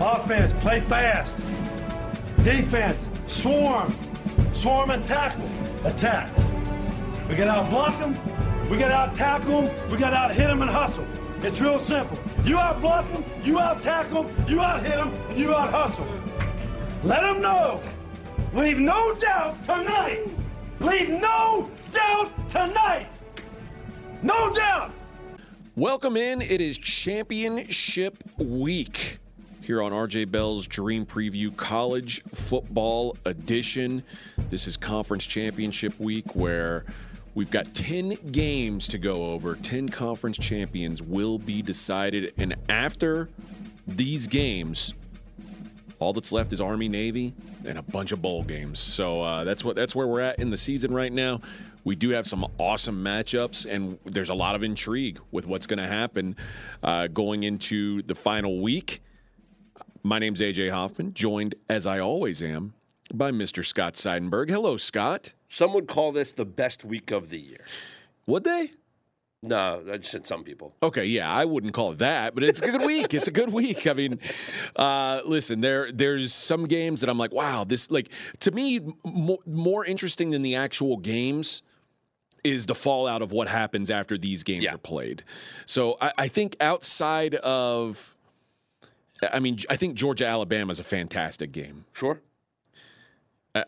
Offense, play fast. Defense, swarm. Swarm and tackle. Attack. We got out block them. We got out tackle them. We got out hit them and hustle. It's real simple. You out block them, you out tackle them, you out hit them, and you out hustle. Let them know. Leave no doubt tonight. Leave no doubt tonight. No doubt. Welcome in. It is championship week here on RJ Bell's Dream Preview College Football Edition. This is conference championship week where we've got 10 games to go over. 10 conference champions will be decided. And after these games, all that's left is Army, Navy, and a bunch of bowl games. So uh, that's what that's where we're at in the season right now. We do have some awesome matchups, and there's a lot of intrigue with what's going to happen uh, going into the final week. My name's AJ Hoffman, joined as I always am by Mr. Scott Seidenberg. Hello, Scott. Some would call this the best week of the year. Would they? No, I just said some people. Okay, yeah, I wouldn't call it that, but it's a good week. It's a good week. I mean, uh, listen, there there's some games that I'm like, wow, this like to me more, more interesting than the actual games is the fallout of what happens after these games Yeah. are played. So I, I think outside of, I mean, I think Georgia Alabama is a fantastic game. Sure.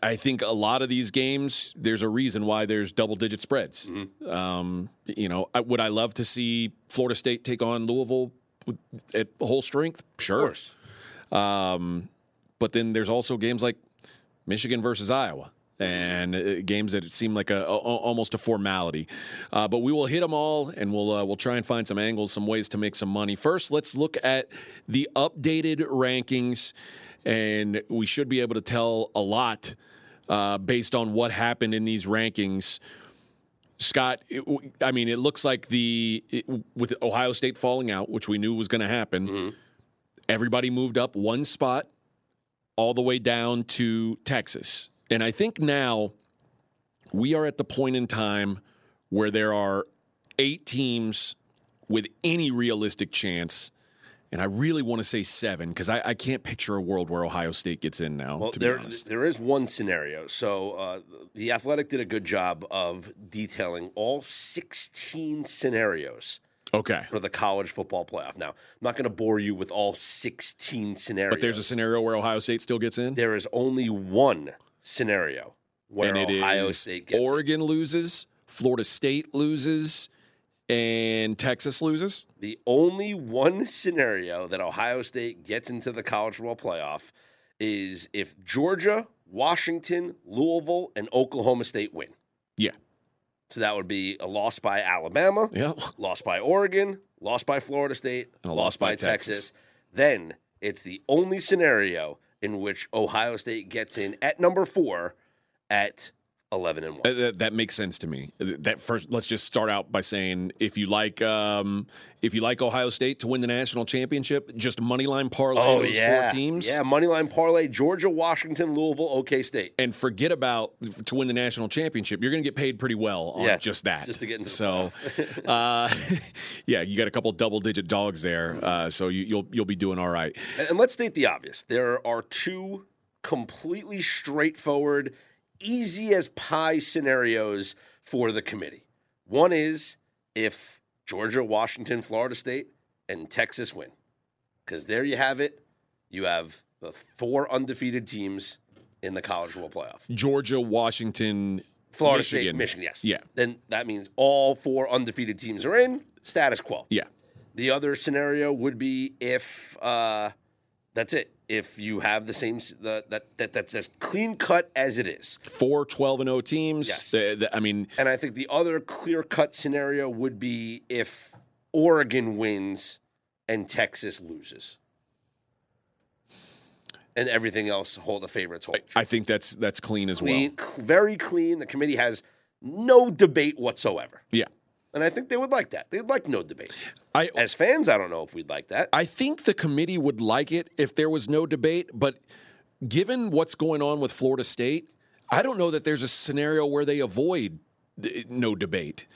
I- think a lot of these games, there's a reason why there's double digit spreads. Mm-hmm. Um, you know, I, would I love to see Florida State take on Louisville with, at whole strength? Of Sure. course. Um, but then there's also games like Michigan versus Iowa. And uh, games that seem like a, a almost a formality, uh, but we will hit them all, and we'll uh, we'll try and find some angles, some ways to make some money. First, let's look at the updated rankings, and we should be able to tell a lot uh, based on what happened in these rankings. Scott, it, I mean, it looks like the it, with Ohio State falling out, which we knew was going to happen. Everybody moved up one spot, all the way down to Texas, and I think now we are at the point in time where there are eight teams with any realistic chance. And I really want to say seven because I, I can't picture a world where Ohio State gets in now. Well, to be there honest, there is one scenario. So uh, the Athletic did a good job of detailing all 16 scenarios okay. for the college football playoff. Now, I'm not going to bore you with all 16 scenarios. But there's a scenario where Ohio State still gets in, There is only one scenario where and it is Ohio State gets. Oregon loses, Florida State loses, and Texas loses. The only one scenario that Ohio State gets into the college football playoff is if Georgia, Washington, Louisville, and Oklahoma State win. Yeah, So that would be a loss by Alabama, yeah. loss by Oregon, loss by Florida State, And a loss loss by, by Texas. Texas. Then it's the only scenario in which Ohio State gets in at number four at 11 and 1. Uh, That, that makes sense to me. Uh, That first, let's just start out by saying if you like, um, if you like Ohio State to win the national championship, just money line parlay those four teams. Oh, Yeah, moneyline parlay Georgia, Washington, Louisville, OK State. and forget about to win the national championship. You're going to get paid pretty well on Yeah, just that. just to get into so, uh, yeah, you got a couple double digit dogs there, uh, so you, you'll you'll be doing all right. And let's state the obvious. There are two completely straightforward, easy as pie scenarios for the committee. One is if Georgia, Washington, Florida State, and Texas win. Because there you have it. You have the four undefeated teams in the college football playoff. Georgia, Washington, Florida Michigan. State, Michigan, yes. Yeah. Then that means all four undefeated teams are in. Status quo. Yeah, The other scenario would be if uh, that's it. If you have the same the, that that that's as clean cut as it is, four 12 and 0 teams. Yes. The- the- I mean, and I think the other clear cut scenario would be if Oregon wins and Texas loses, and everything else hold the favorites hold. I think that's that's clean as clean, well. very clean. The committee has no debate whatsoever, Yeah, and I think they would like that. They'd like no debate. I As fans, I don't know if we'd like that. I think the committee would like it if there was no debate, but given what's going on with Florida State, I don't know that there's a scenario where they avoid uh, no debate.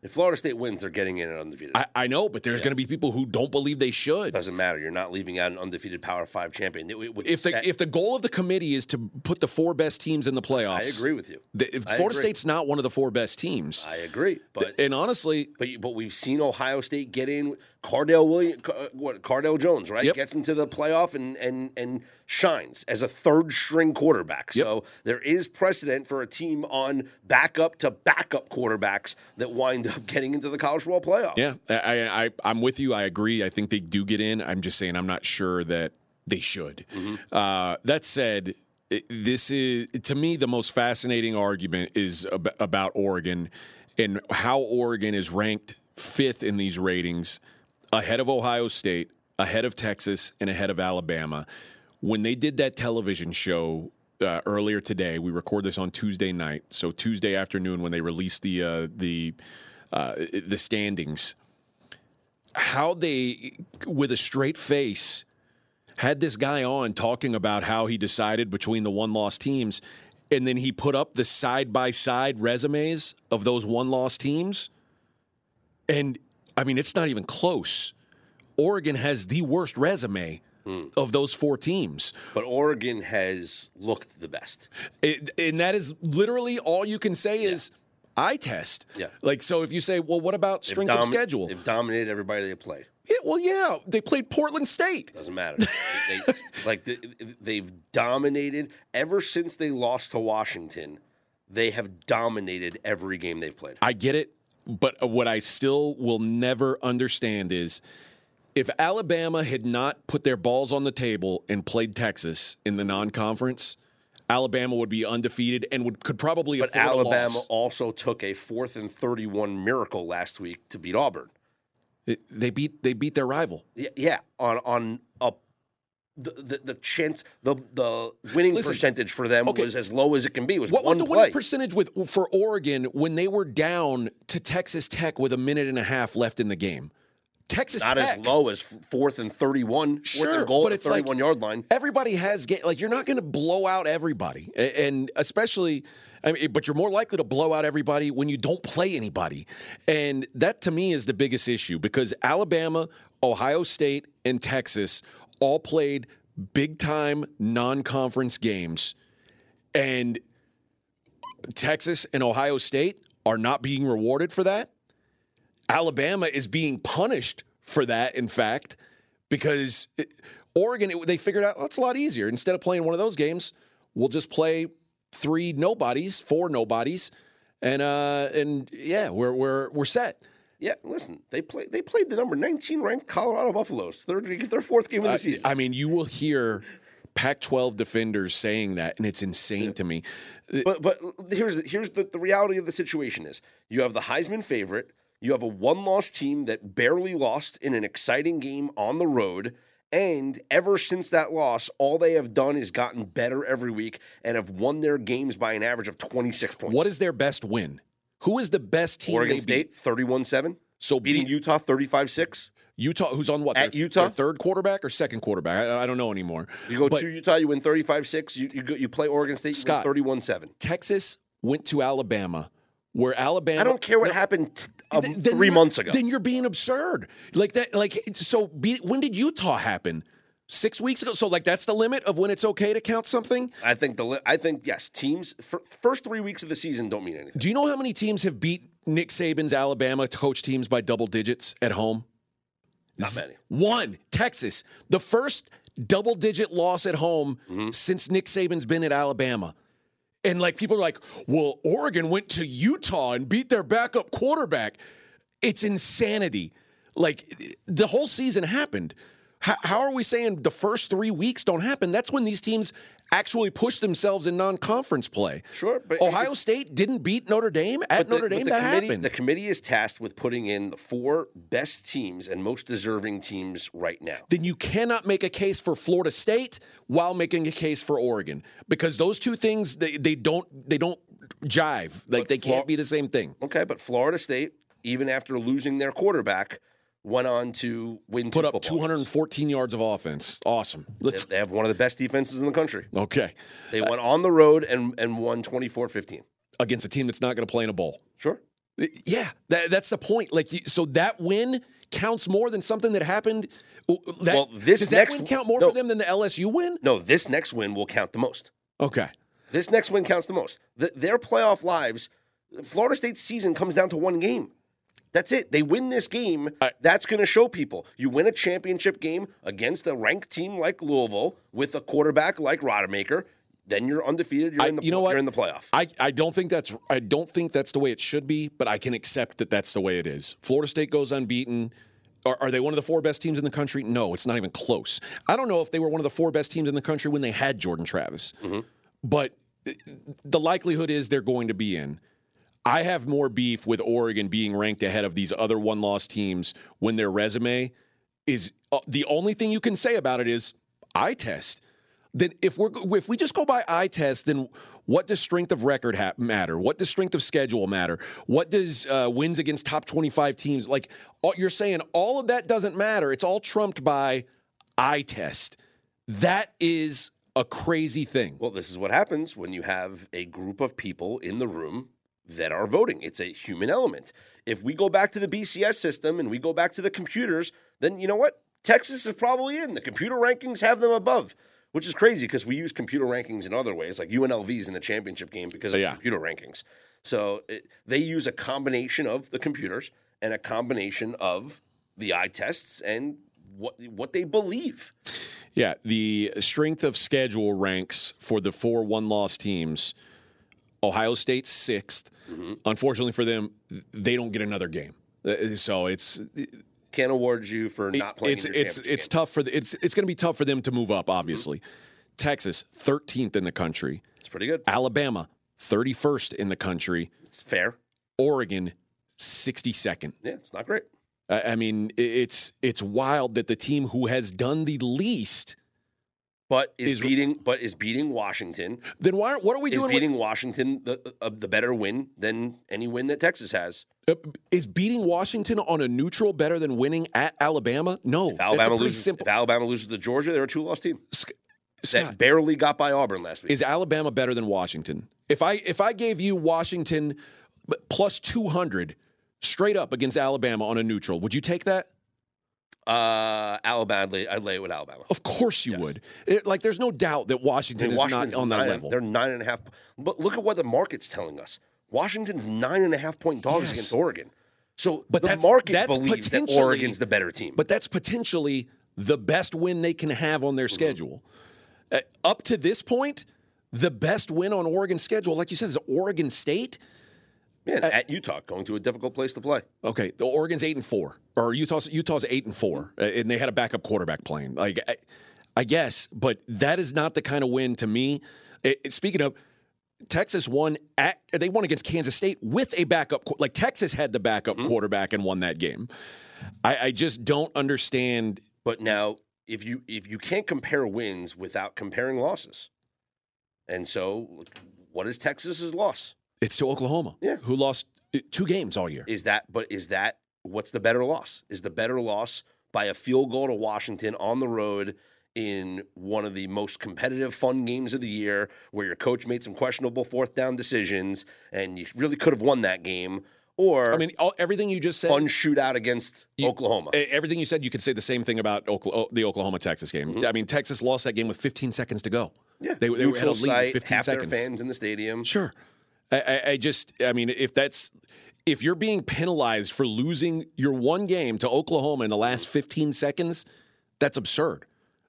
If Florida State wins, they're getting in at undefeated. I, I know, but there's going to be people who don't believe they should. Doesn't matter. You're not leaving out an undefeated Power Five champion. It- it If the if the goal of the committee is to put the four best teams in the playoffs, I agree with you. the- if I Florida agree. State's not one of the four best teams, I agree, but and honestly, But but we've seen Ohio State get in. Cardale William, what Cardale Jones, right? Yep. Gets into the playoff and and and shines as a third string quarterback. Yep. So there is precedent for a team on backup to backup quarterbacks that wind up getting into the college football playoff. yeah, I, I I'm with you. I agree. I think they do get in. I'm just saying I'm not sure that they should. Uh, that said. This is to me the most fascinating argument is ab- about Oregon and how Oregon is ranked fifth in these ratings, ahead of Ohio State, ahead of Texas, and ahead of Alabama. When they did that television show uh, earlier today, we record this on Tuesday night, so Tuesday afternoon when they released the uh, the uh, the standings, how they with a straight face had this guy on talking about how he decided between the one loss teams, and then he put up the side by side resumes of those one loss teams. And I mean, it's not even close. Oregon has the worst resume hmm. of those four teams. But Oregon has looked the best. It, and that is literally all you can say is eye test. Yeah. Like, so if you say, well, what about strength of schedule? They've dominated everybody they played. Yeah, well, yeah, they played Portland State. Doesn't matter. they, they- like the, they've dominated ever since they lost to Washington. They have dominated every game they've played. I get it, but what I still will never understand is if Alabama had not put their balls on the table and played Texas in the non-conference, Alabama would be undefeated and would could probably But Alabama also took a fourth and thirty-one miracle last week to beat Auburn. They beat they beat their rival. Yeah, yeah on on a the, the, the chance the the winning Listen, percentage for them okay. was as low as it can be. It was What was the play. winning percentage with for Oregon when they were down to Texas Tech with a minute and a half left in the game? Texas Not Tech as low as fourth and thirty-one. Sure, goal but at it's the like- thirty-one yard line. everybody has ga- like you're not going to blow out everybody and especially I mean, but you're more likely to blow out everybody when you don't play anybody and that to me is the biggest issue because alabama ohio state and texas all played big time non-conference games and texas and ohio state are not being rewarded for that alabama is being punished for that in fact because it, Oregon, it, they figured out that's a lot easier. Instead of playing one of those games, we'll just play three nobodies, four nobodies, and uh, and yeah, we're we're we're set. Yeah, listen, they play they played the number nineteen ranked Colorado Buffaloes. Third their fourth game of the I, season. I mean, you will hear Pac-12 defenders saying that, and it's insane to me. But but here's the, here's the, the reality of the situation is you have the Heisman favorite, you have a one loss team that barely lost in an exciting game on the road, and ever since that loss, all they have done is gotten better every week and have won their games by an average of twenty six points. What is their best win? Who is the best team Oregon State 31-7? So Beating beat Utah 35-6? Utah, who's on what At their, Utah? their third quarterback or second quarterback? I, I don't know anymore. You go But- to Utah, you win 35-6. You you, go, you play Oregon State, you Scott, win 31-7. Texas went to Alabama, where Alabama. I don't care what No, happened um, Th- then 3 months ago. Then you're being absurd. Like that. Like so. Be, when did Utah happen? Six weeks ago. So like that's the limit of when it's okay to count something. I think the li- I think yes, teams fir- first 3 weeks of the season don't mean anything. Do you know how many teams have beat Nick Saban's Alabama coach teams by double digits at home? Not many. One, Texas. The first double digit loss at home Mm-hmm. since Nick Saban's been at Alabama. And like people are like, well, Oregon went to Utah and beat their backup quarterback. It's insanity. Like the whole season happened. How, how are we saying the first three weeks don't happen? That's when these teams actually push themselves in non-conference play. Sure, but Ohio State didn't beat Notre Dame at the- Notre Dame. that happened. The committee is tasked with putting in the four best teams and most deserving teams right now. then you cannot make a case for Florida State while making a case for Oregon because those two things they, they don't they don't jive. Like But they can't Flor- be the same thing. Okay, but Florida State, even after losing their quarterback, went on to win. Put up football games. 214 yards of offense. Awesome. They Let's, they have one of the best defenses in the country. okay. They went on the road and, and won 24 15. Against a team that's not going to play in a bowl. Sure. Yeah, that, that's the point. Like, so that win counts more than something that happened. That, Well, this does next- that win count more no. for them than the LSU win? No, this next win will count the most. Okay. This next win counts the most. Th their playoff lives, Florida State's season comes down to one game. That's it. They win this game. I- that's going to show people. You win a championship game against a ranked team like Louisville with a quarterback like Rodemaker, then you're undefeated. You're I- in the you know what? you're in the playoff. I, I don't think that's I don't think that's the way it should be, but I can accept that that's the way it is. Florida State goes unbeaten. Are, are they one of the four best teams in the country? No, it's not even close. I don't know if they were one of the four best teams in the country when they had Jordan Travis, but uh, the likelihood is they're going to be in. I have more beef with Oregon being ranked ahead of these other one-loss teams when their resume is uh, the only thing you can say about it is eye test. Then if we're if we just go by eye test, then what does strength of record ha- matter? What does strength of schedule matter? What does uh, wins against top twenty-five teams like? All, you're saying all of that doesn't matter. It's all trumped by eye test. That is a crazy thing. Well, this is what happens when you have a group of people in the room that are voting. It's a human element. If we go back to the BCS system and we go back to the computers, then you know what? Texas is probably in. The computer rankings have them above, which is crazy because we use computer rankings in other ways, like UNLV's in the championship game because of oh, Yeah. computer rankings. So it, they use a combination of the computers and a combination of the eye tests and what what they believe. Yeah, the strength of schedule ranks for the four one-loss teams. Ohio State 6th. Unfortunately for them, they don't get another game. Uh, So it's Can't award you for not playing. it's it's it's game. tough for the, it's it's going to be tough for them to move up. Obviously, Texas 13th in the country, It's pretty good. Alabama 31st in the country, It's fair. Oregon 62nd. Yeah, it's not great. I I mean, it's it's wild that the team who has done the least. But is, Is- beating but is beating Washington Then why? What are we is doing? with- beating Washington the uh, the better win than any win that Texas has. Uh, is beating Washington on a neutral better than winning at Alabama? No, If Alabama pretty loses simple. if Alabama loses to Georgia, they're a two loss team Sc- that Scott, barely got by Auburn last week. is Alabama better than Washington? If I if I gave you Washington plus two hundred straight up against Alabama on a neutral, would you take that? Uh, Alabama, I'd lay, it with Alabama. Of course you would. It- like, there's no doubt that I Washington mean, is not on that nine- level. They're nine and a half. But look at what the market's telling us. Washington's nine and a half point dogs Yes. against Oregon. So But the that's- market that's believes that Oregon's the better team. But that's potentially the best win they can have on their Mm-hmm. schedule. Uh, up to this point, the best win on Oregon's schedule, like you said, is Oregon State. Man, at Utah, going to a difficult place to play. Okay, the Oregon's eight and four, or Utah's Utah's eight and four, uh, and they had a backup quarterback playing. Like, I, I guess, but that is not the kind of win to me. It- it- speaking of, Texas won at they won against Kansas State with a backup. Like Texas had the backup quarterback and won that game. I, I just don't understand. But now, if you if you can't compare wins without comparing losses, and so what is Texas's loss? It's to Oklahoma, Yeah. who lost uh, two games all year. Is that but is that what's the better loss? Is the better loss by a field goal to Washington on the road in one of the most competitive fun games of the year where your coach made some questionable fourth down decisions and you really could have won that game or I mean, all, everything you just said. fun shootout against Oklahoma. E- Everything you said, you could say the same thing about Okla- the Oklahoma Texas game. I mean, Texas lost that game with 15 seconds to go. yeah, they- they had a lead with site, 15 half seconds. their fans in the stadium. Sure. I, I, I just, I mean, if that's, if you're being penalized for losing your one game to Oklahoma in the last 15 seconds, that's absurd.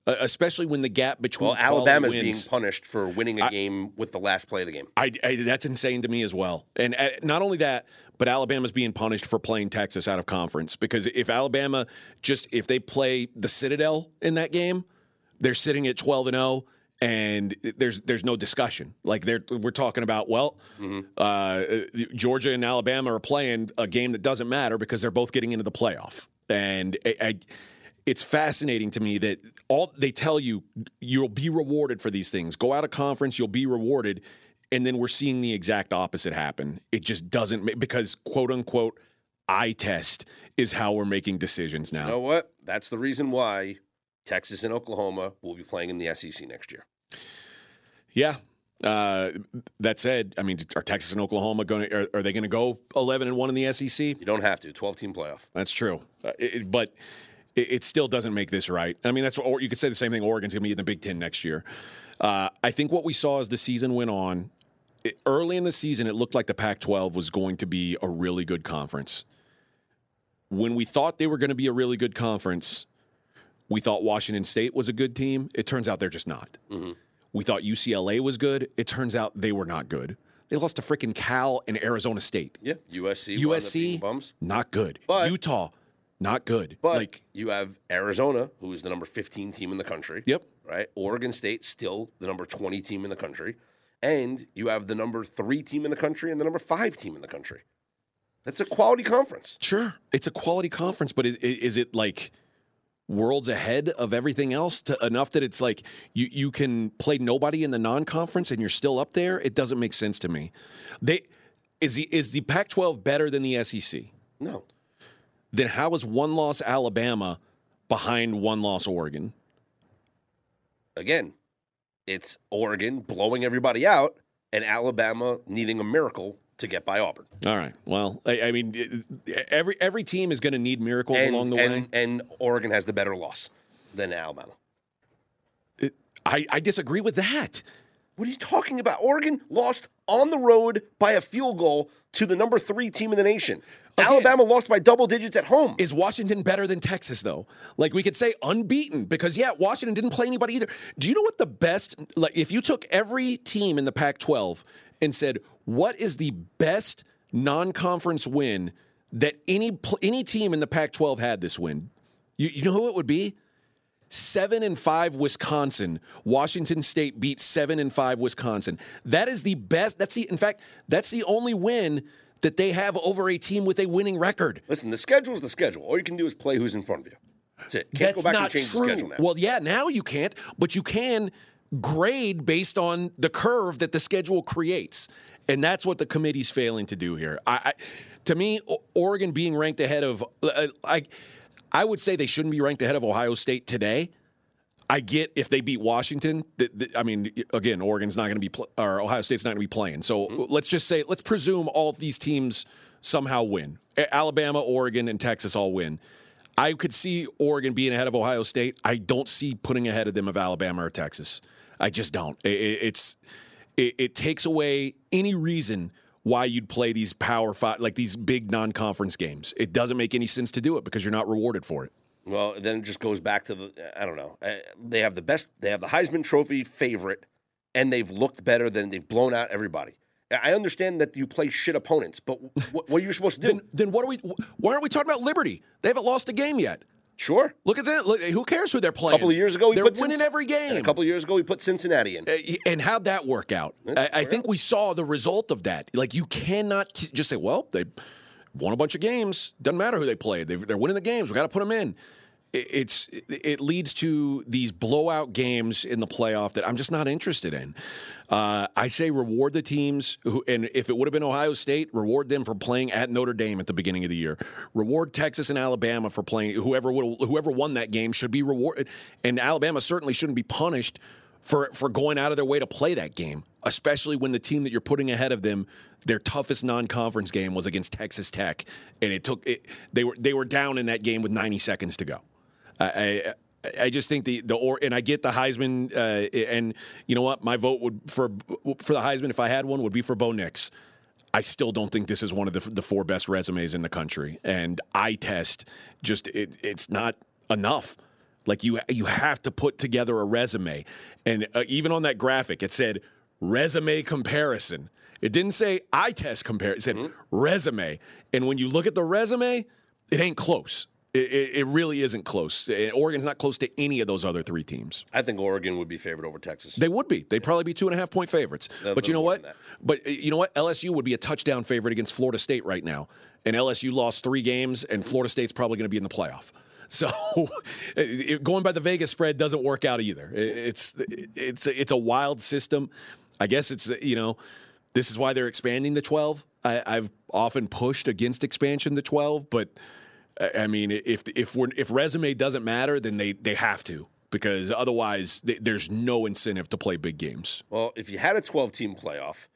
Uh, especially when the gap between Well, Alabama's being punished for winning a game with the last play of the game. I, I, that's insane to me as well. And uh, not only that, but Alabama's being punished for playing Texas out of conference because if Alabama just if they play the Citadel in that game, they're sitting at 12 and 0 and there's there's no discussion. Like they're we're talking about well, uh, Georgia and Alabama are playing a game that doesn't matter because they're both getting into the playoff. And I, I it's fascinating to me that all they tell you you'll be rewarded for these things. Go out of conference, you'll be rewarded, and then we're seeing the exact opposite happen. It just doesn't ma- because quote unquote eye test is how we're making decisions now. You know what? That's the reason why Texas and Oklahoma will be playing in the SEC next year. Yeah. Uh, that said, I mean, are Texas and Oklahoma going? to Are, are they going to go eleven and one in the SEC? You don't have to. Twelve team playoff. That's true, uh, it, but it, it, still doesn't make this right. I mean, that's what or you could say the same thing. Oregon's going to be in the Big Ten next year. Uh, I think what we saw as the season went on, it, early in the season, it looked like the Pac-12 was going to be a really good conference. When we thought they were going to be a really good conference, we thought Washington State was a good team. It turns out they're just not. Mm-hmm. We thought UCLA was good. It turns out they were not good. They lost to freaking Cal and Arizona State. Yeah, USC. USC, bums. not good. But, Utah, not good. But like you have Arizona, who is the number 15 team in the country. Yep. Right. Oregon State, still the number 20 team in the country, and you have the number three team in the country and the number five team in the country. That's a quality conference. Sure, it's a quality conference, but is is it like? Worlds ahead of everything else to enough that it's like you you can play nobody in the non-conference and you're still up there it doesn't make sense to me. They is the is the Pac-12 better than the SEC no. Then how is one loss Alabama behind one loss Oregon? Again it's Oregon blowing everybody out and Alabama needing a miracle to get by Auburn. All right. Well, I, I mean, every every team is going to need miracles and, along the and, way. And Oregon has the better loss than Alabama. It, I, I disagree with that. What are you talking about? Oregon lost on the road by a field goal to the number three team in the nation. Again, Alabama lost by double digits at home. Is Washington better than Texas, though? Like we could say unbeaten because, yeah, Washington didn't play anybody either. Do you know what the best, like, if you took every team in the Pac 12 and said, what is the best non-conference win that any any team in the Pac-12 had this win? You, you know who it would be? Seven and five Wisconsin. Washington State beat seven and five Wisconsin. That is the best. That's the in fact that's the only win that they have over a team with a winning record. Listen, the schedule is the schedule. All you can do is play who's in front of you. That's it. Can't That's not true. Well, yeah, now you can't, but you can grade based on the curve that the schedule creates. And that's what the committee's failing to do here. I, I to me, Oregon being ranked ahead of, uh, I, I would say they shouldn't be ranked ahead of Ohio State today. I get if they beat Washington. Th- th- I mean, again, Oregon's not going to be, pl- or Ohio State's not going to be playing. So mm-hmm. let's just say, let's presume all these teams somehow win. Alabama, Oregon, and Texas all win. I could see Oregon being ahead of Ohio State. I don't see putting ahead of them of Alabama or Texas. I just don't. It, it's it, it takes away any reason why you'd play these power five, like these big non-conference games. It doesn't make any sense to do it because you're not rewarded for it. Well, then it just goes back to the I don't know. Uh, they have the best. They have the Heisman Trophy favorite, and they've looked better than they've blown out everybody. I understand that you play shit opponents, but what, what are you supposed to do? then, then what are we? Why aren't we talking about Liberty? They haven't lost a game yet. Sure. Look at that. Look, who cares who they're playing? A couple of years ago, they're winning every game. A couple of years ago, we put Cincinnati in. Uh, and how'd that work out? I, I think we saw the result of that. Like you cannot just say, "Well, they won a bunch of games. Doesn't matter who they played. They, are winning the games. We got to put them in." It's it leads to these blowout games in the playoff that I'm just not interested in. Uh, I say reward the teams who, and if it would have been Ohio State, reward them for playing at Notre Dame at the beginning of the year. Reward Texas and Alabama for playing. Whoever would, whoever won that game should be rewarded, and Alabama certainly shouldn't be punished for for going out of their way to play that game, especially when the team that you're putting ahead of them, their toughest non-conference game was against Texas Tech, and it took it, they were they were down in that game with 90 seconds to go. I, I just think the the or and I get the Heisman uh, and you know what my vote would for for the Heisman if I had one would be for Bo Nix. I still don't think this is one of the, the four best resumes in the country, and eye test just it, it's not enough. Like you you have to put together a resume, and uh, even on that graphic it said resume comparison. It didn't say eye test compare. It said mm-hmm. resume, and when you look at the resume, it ain't close. It, it, really isn't close. Eh, Oregon's not close to any of those other three teams. I think Oregon would be favored over Texas. They would be. They'd probably be two and a half point favorites. but eh, you know what? But you know what? LSU would be a touchdown favorite against Florida State right now, and LSU lost three games, and Florida State's probably going to be in the playoff. So eh, going by the Vegas spread doesn't work out either. It's it's it's a wild system. I guess it's you know this is why they're expanding the 12. I, I've often pushed against expansion to 12, but I mean, if if we're, if resume doesn't matter, then they they have to because otherwise th- there's no incentive to play big games. Well, if you had a 12 team playoff,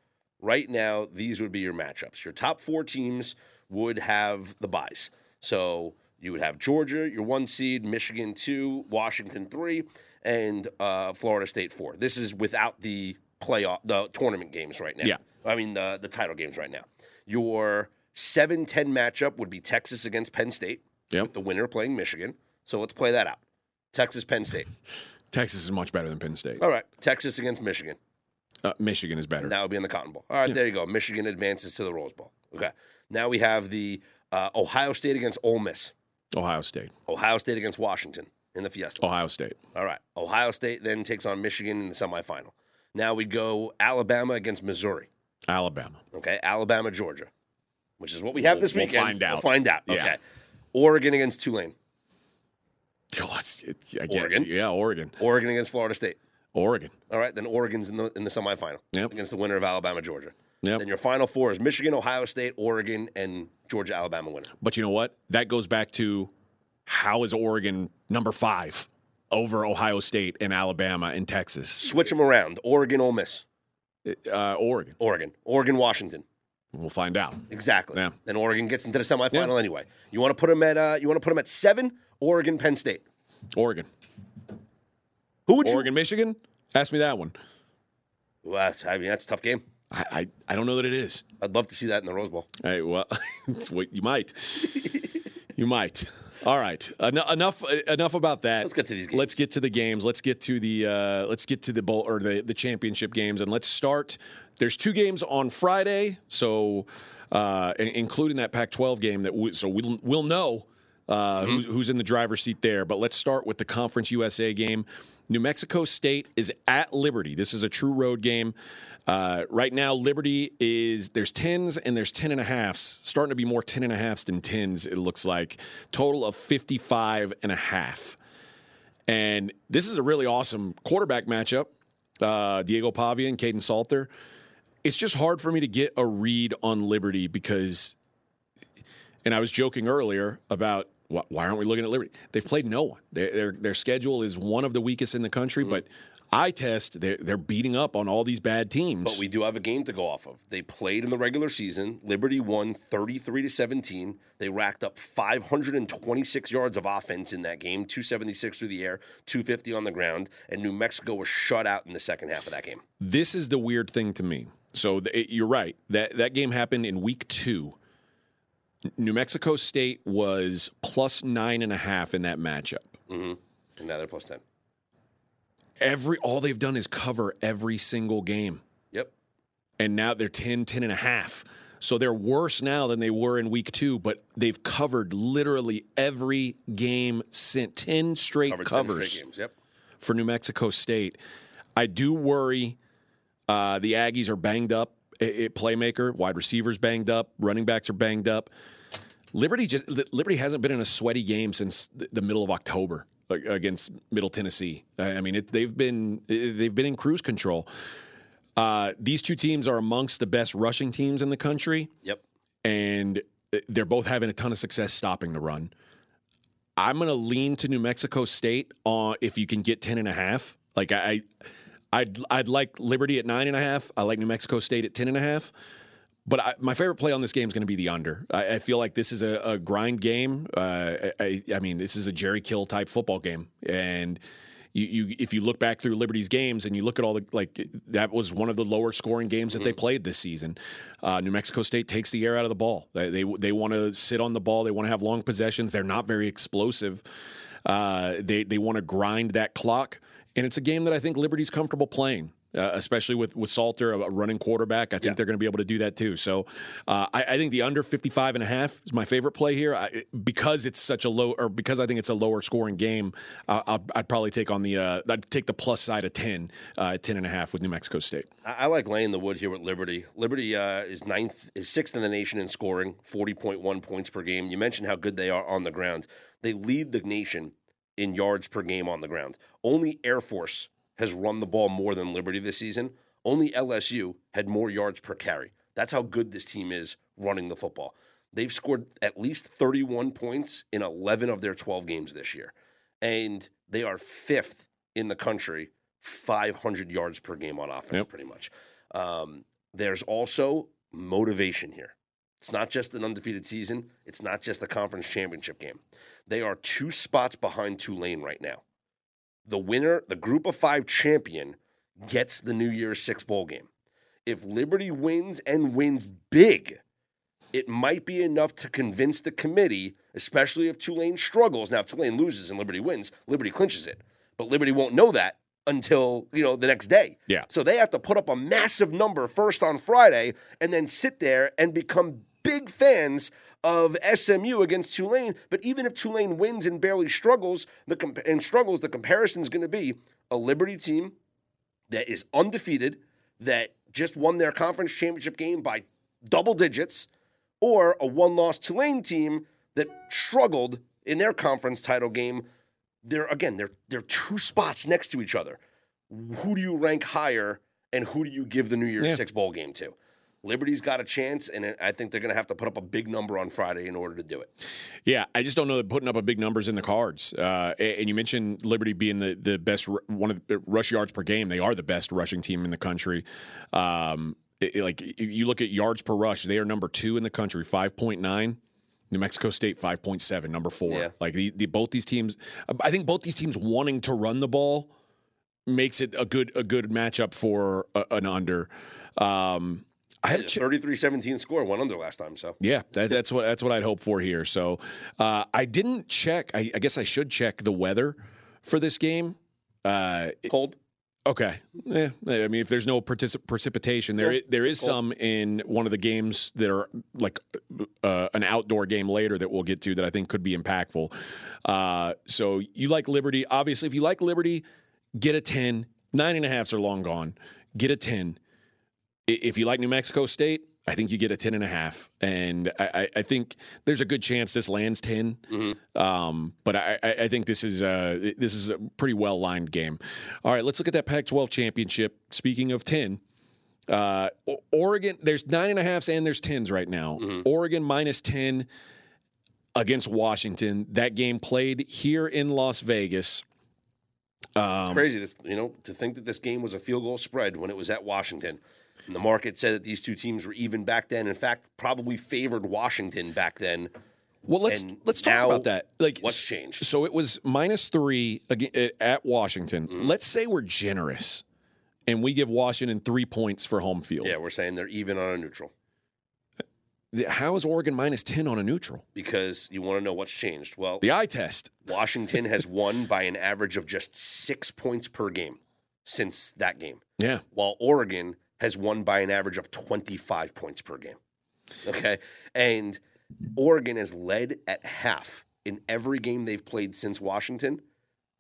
right now, these would be your matchups. Your top four teams would have the buys. So you would have Georgia, your one seed, Michigan two, Washington three, and uh, Florida State four. This is without the playoff, the tournament games right now. Yeah. I mean, the, the title games right now. Your 7 10 matchup would be Texas against Penn State, Yep. with the winner playing Michigan. So let's play that out. Texas, Penn State. Texas is much better than Penn State. All right. Texas against Michigan. Uh, Michigan is better. And that would be in the Cotton Bowl. All right, there you go. Michigan advances to the Rose Bowl. Okay. Now we have the uh, Ohio State against Ole Miss. Ohio State. Ohio State against Washington in the Fiesta. Ohio State. All right. Ohio State then takes on Michigan in the semifinal. Now we go Alabama against Missouri. Alabama. Okay. Alabama, Georgia, which is what we have this We'll- we'll weekend. find out. We'll find out. Yeah. Okay. Oregon against Tulane. Oh, it's- it- I get- Oregon. Yeah, Oregon. Oregon against Florida State. Oregon. All right. Then Oregon's in the in the semifinal Yep. against the winner of Alabama, Georgia. Yep. Then your final four is Michigan, Ohio State, Oregon, and Georgia, Alabama winner. But you know what? That goes back to how is Oregon number five over Ohio State and Alabama and Texas? Switch them around. Oregon, Ole Miss. Uh, Oregon. Oregon. Oregon, Washington. We'll find out. Exactly. Yeah. Then Oregon gets into the semifinal Yeah. anyway. You want to put them at uh, you want to put them at seven. Oregon, Penn State. Oregon. Who would you? Oregon, Michigan? Ask me that one. Well, that's- I mean, that's a tough game. I, I, I don't know that it is. I'd love to see that in the Rose Bowl. Hey, well, wait, you might. You might. All right. En- enough. Enough about that. Let's get to these games. Let's get to the games. Let's get to the. Uh, let's get to the bowl or the the championship games, and let's start. There's two games on Friday, so uh, including that Pac-12 game that we, so we'll we'll know uh, who's, who's in the driver's seat there. But let's start with the Conference USA game. New Mexico State is at Liberty. This is a true road game. Uh, right now, Liberty is there's tens and there's ten and a halfs, starting to be more ten and a halfs than tens. It looks like total of 55 and a half. And this is a really awesome quarterback matchup. Uh, Diego Pavia and Kaidon Salter. It's just hard for me to get a read on Liberty because, and I was joking earlier about wh- why aren't we looking at Liberty? They've played no one. Their their, their schedule is one of the weakest in the country, but eye test they're, they're beating up on all these bad teams. But we do have a game to go off of. They played in the regular season. Liberty won 33 to 17. They racked up 526 yards of offense in that game, 276 through the air, 250 on the ground, and New Mexico was shut out in the second half of that game. this is the weird thing to me. So you're right. That that game happened in week two. New Mexico State was plus nine and a half in that matchup. Mm-hmm. And now they're plus 10. Every all they've done is cover every single game. Yep. And now they're 10, 10 and a half. So they're worse now than they were in week two, but they've covered literally every game since 10 straight Covered 10 covers. straight games. Yep. for New Mexico State. I do worry uh, the Aggies are banged up. I- I- playmaker, wide receivers banged up, running backs are banged up. Liberty just Liberty hasn't been in a sweaty game since the middle of October uh, against Middle Tennessee. I I mean, it, they've been they've been in cruise control. Uh, these two teams are amongst the best rushing teams in the country Yep. and they're both having a ton of success stopping the run. I'm going to lean to New Mexico State on if you can get 10 and a half. Like I I'd I'd like Liberty at nine and a half. I like New Mexico State at 10 and a half. But I, my favorite play on this game is going to be the under. I, I feel like this is a, a grind game. Uh, I, I mean, this is a Jerry Kill type football game, and you, you if you look back through Liberty's games and you look at all the like that was one of the lower scoring games that they played this season. Uh, New Mexico State takes the air out of the ball. They they, they want to sit on the ball. They want to have long possessions. They're not very explosive. Uh, they they want to grind that clock, and it's a game that I think Liberty's comfortable playing. Uh, especially with with Salter, a running quarterback, I think they're going to be able to do that too. So, uh, I, I think the under 55 and a half is my favorite play here I, because it's such a low, or because I think it's a lower scoring game. Uh, I'll, I'd probably take on the uh, I'd take the plus side of 10, uh, 10 and a half with New Mexico State. I, I like laying the wood here with Liberty. Liberty uh, is ninth, is sixth in the nation in scoring, forty point one points per game. You mentioned how good they are on the ground. They lead the nation in yards per game on the ground. Only Air Force has run the ball more than Liberty this season. Only LSU had more yards per carry. That's how good this team is running the football. They've scored at least 31 points in 11 of their 12 games this year. And They are fifth in the country, 500 yards per game on offense, Yep. pretty much. Um, there's also motivation here. It's not just an undefeated season. It's not just a conference championship game. They are two spots behind Tulane right now. The winner, the group of five champion, gets the New Year's Six bowl game. If Liberty wins and wins big, it might be enough to convince the committee, especially if Tulane struggles. Now, if Tulane loses and Liberty wins, Liberty clinches it. But Liberty won't know that until, you know, the next day. Yeah. So they have to put up a massive number first on Friday and then sit there and become big fans of SMU against Tulane. But even if Tulane wins and barely struggles, the comp- and struggles, the comparison is going to be a Liberty team that is undefeated, that just won their conference championship game by double digits, or a one-loss Tulane team that struggled in their conference title game. They're again, they're they're two spots next to each other. Who do you rank higher, and who do you give the New Year's Yeah. Six bowl game to? Liberty's got a chance, and I think they're going to have to put up a big number on Friday in order to do it. Yeah, I just don't know that putting up a big numbers in the cards. Uh, and you mentioned Liberty being the the best one of the rush yards per game. They are the best rushing team in the country. Um, it- like you look at yards per rush, they are number two in the country, five point nine. New Mexico State five point seven, number four. Yeah. Like the, the both these teams, I think both these teams wanting to run the ball makes it a good a good matchup for a, an under. Um, I had a 33-17 score, one under last time. So yeah, that, that's what that's what I'd hope for here. So uh, I didn't check. I, I, guess I should check the weather for this game. Uh, Cold. Okay. Yeah. I mean, if there's no particip- precipitation, there there is some in one of the games that are like uh, an outdoor game later that we'll get to that I think could be impactful. Uh, so you like Liberty. Obviously, if you like Liberty, get a 10. Nine and a halfs are long gone. Get a 10. If you like New Mexico State, I think you get a 10 and a half. And I, I, think there's a good chance this lands 10. Um, but I, I think this is a, this is a pretty well lined game. All right, let's look at that Pac 12 championship. Speaking of 10, uh, Oregon, there's nine and a halfs and there's 10s right now. Oregon minus 10 against Washington. That game played here in Las Vegas. Um, Crazy, this you know, to think that this game was a field goal spread when it was at Washington. And the market said that these two teams were even back then. In fact, probably favored Washington back then. Well, let's And let's talk about that. Like, what's changed? So it was minus three at Washington. Mm-hmm. Let's say we're generous, and we give Washington three points for home field. Yeah, we're saying they're even on a neutral How is Oregon minus ten on a neutral? because you want to know what's changed. Well, The eye test. Washington has won by an average of just six points per game since that game, Yeah, while Oregon has won by an average of 25 points per game. Okay. And Oregon has led at half in every game they've played since Washington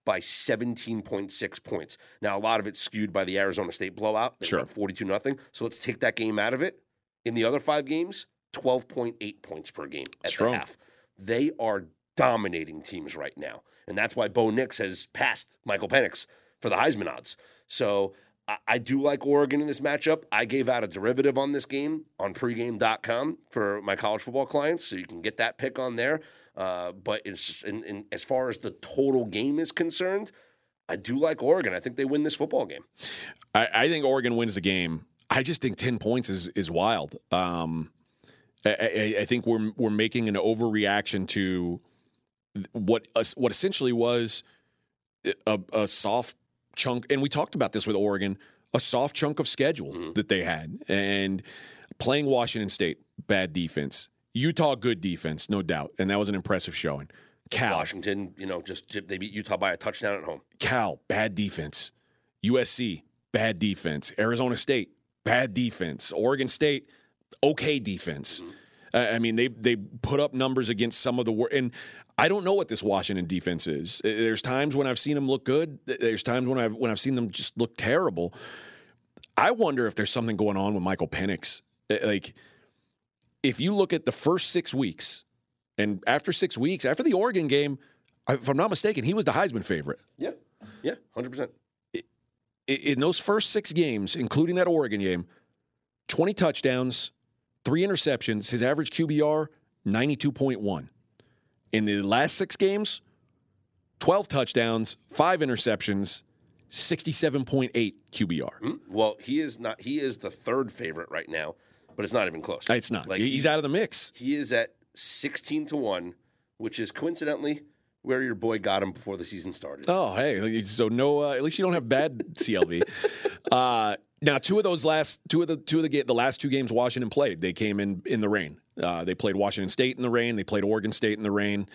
by 17.6 points. Now, a lot of it's skewed by the Arizona State blowout. They Sure. 42 nothing. So let's take that game out of it. In the other five games, 12.8 points per game at Strong. the half. They are dominating teams right now. And that's why Bo Nix has passed Michael Penix for the Heisman odds. So I, do like Oregon in this matchup. I gave out a derivative on this game on pregame.com for my college football clients. So you can get that pick on there. Uh, but it's in, in, as far as the total game is concerned, I do like Oregon. I think they win this football game. I, I think Oregon wins the game. I just think ten points is is wild. Um, I, I, I think we're we're making an overreaction to what what essentially was a, a soft chunk, and we talked about this with Oregon, a soft chunk of schedule that they had, and playing Washington State, bad defense. Utah, good defense, no doubt, and that was an impressive showing. Cal, Washington, you know, just they beat Utah by a touchdown at home. Cal, bad defense. USC, bad defense. Arizona State, bad defense. Oregon State, okay defense. Uh, I mean, they they put up numbers against some of the wor- and I don't know what this Washington defense is. Uh, There's times when I've seen them look good. There's times when I've when I've seen them just look terrible. I wonder if there's something going on with Michael Penix. Uh, Like, if you look at the first six weeks, and after six weeks, after the Oregon game, if I'm not mistaken, he was the Heisman favorite Yeah. Yeah, 100%. in those first six games, including that Oregon game, 20 touchdowns, three interceptions. His average QBR, 92.1. In the last six games, 12 touchdowns, five interceptions, 67.8 QBR. Well, he is not. He is the third favorite right now, but it's not even close. It's not. Like he's out of the mix. He is at sixteen to one, which is coincidentally where your boy got him before the season started. Oh, hey, so no. Uh, at least you don't have bad CLV. uh, now, two of those last two of the two of the the last two games Washington played, they came in in the rain. Uh, they played Washington State in the rain. They played Oregon State in the rain.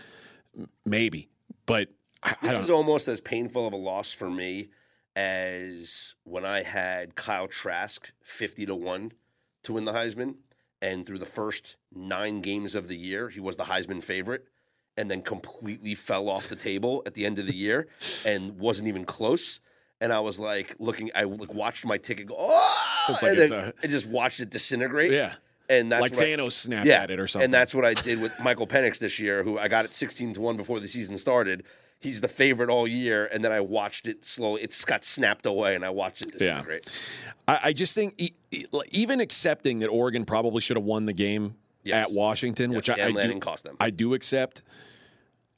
Maybe, but I, I This don't. is almost as painful of a loss for me as when I had Kyle Trask fifty to one to win the Heisman, and through the first nine games of the year, he was the Heisman favorite, and then completely fell off the table at the end of the year and wasn't even close. And I was like looking, I like watched my ticket go, oh, It's like and it's then a- I just watched it disintegrate. Yeah, and that's like what I- Thanos snapped yeah, at it or something. And that's what I did with Michael Penix this year, who I got at 16 to 1 before the season started. He's the favorite all year, and then I watched it slowly. It's got snapped away, and I watched it Yeah. disintegrate. I, I just think even accepting that Oregon probably should have won the game Yes. at Washington, which I, I do, cost them. I do accept.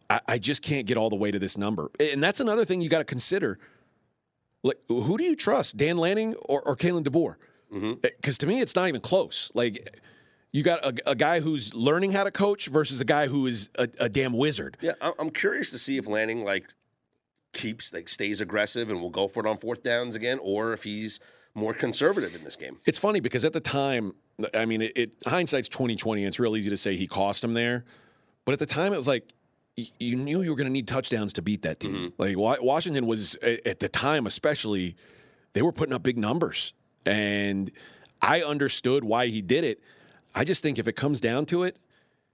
I, I just can't get all the way to this number, and that's another thing you got to consider. Like, who do you trust, Dan Lanning or, or Kalen DeBoer? Mm-hmm. Because to me, it's not even close. Like, you got a, a guy who's learning how to coach versus a guy who is a, a damn wizard. Yeah, I'm curious to see if Lanning like keeps like stays aggressive and will go for it on fourth downs again, or if he's more conservative in this game. It's funny because at the time, I mean, it, it hindsight's twenty twenty. And it's real easy to say he cost him there, but at the time, it was like you knew you were going to need touchdowns to beat that team. Mm-hmm. Like Washington was at the time, especially, they were putting up big numbers, and I understood why he did it. I just think if it comes down to it,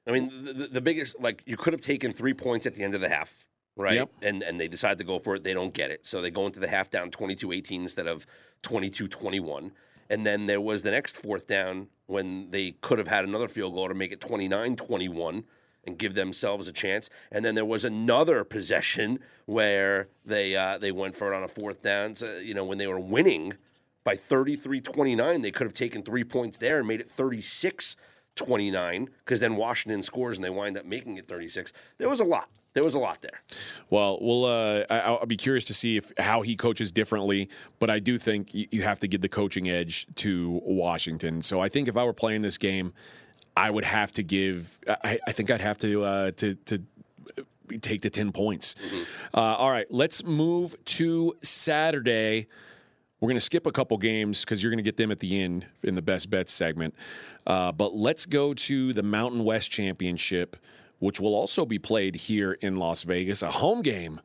I mean, the, the, the biggest like you could have taken three points at the end of the half, right? Yep. And and they decide to go for it. They don't get it, so they go into the half down 22-18 instead of 22-21. And then there was the next fourth down when they could have had another field goal to make it 29-21 and give themselves a chance. And then there was another possession where they uh, they went for it on a fourth down. So, you know, when they were winning by 33-29, they could have taken three points there and made it 36 29 because then Washington scores and they wind up making it 36. There was a lot. There was a lot there. Well, we'll. Uh, I, I'll be curious to see if how he coaches differently, but I do think you, you have to give the coaching edge to Washington. So I think if I were playing this game, I would have to give. I, I think I'd have to uh, to to take the ten points. Uh, all right, let's move to Saturday. We're going to skip a couple games because you're going to get them at the end in the best bets segment. Uh, but let's go to the Mountain West Championship, which will also be played here in Las Vegas, a home game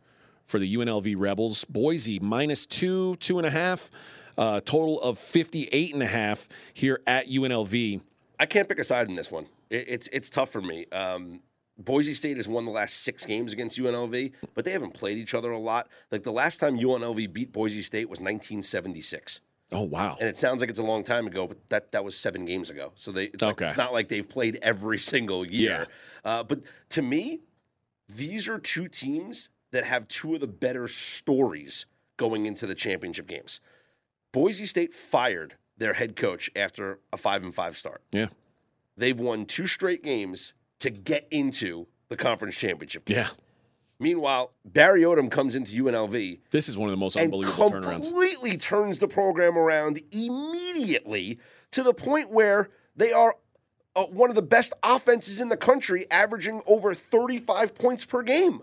for the UNLV Rebels. Boise minus two, two and a half, uh, total of 58 and a half here at UNLV. I can't pick a side in this one. It, it's it's tough for me. Um, Boise State has won the last six games against UNLV, but they haven't played each other a lot. Like the last time UNLV beat Boise State was 1976. Oh, wow. And it sounds like it's a long time ago, but that, that was seven games ago. So they it's, like- Okay. it's not like they've played every single year. Uh, but to me, these are two teams that have two of the better stories going into the championship games. Boise State fired their head coach after a five and five start. Yeah. They've won two straight games to get into the conference championship. game. Yeah. Meanwhile, Barry Odom comes into UNLV This is one of the most unbelievable turnarounds. completely turns the program around immediately to the point where they are uh, one of the best offenses in the country, averaging over 35 points per game.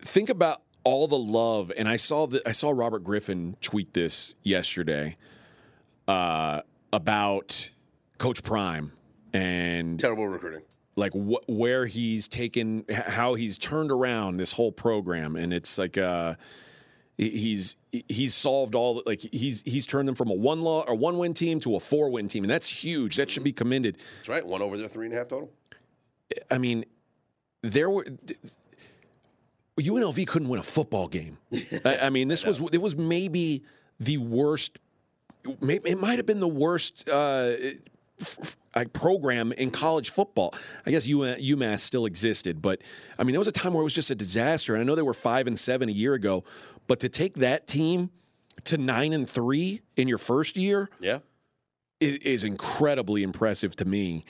think about all the love and i saw that i saw robert griffin tweet this yesterday uh, about coach prime and Terrible recruiting. like wh- where he's taken how he's turned around this whole program and it's like uh he's he's solved all like he's he's turned them from a one law or one win team to a four win team and that's huge that should be commended That's right. One over their three and a half total. I mean, there were UNLV couldn't win a football game. I, I mean, this was it was maybe the worst. Maybe it might have been the worst uh, program in college football. I guess UMass, UMass still existed, but I mean, there was a time where it was just a disaster. And I know they were five and seven a year ago, but to take that team to nine and three in your first year Yeah. is, is incredibly impressive to me.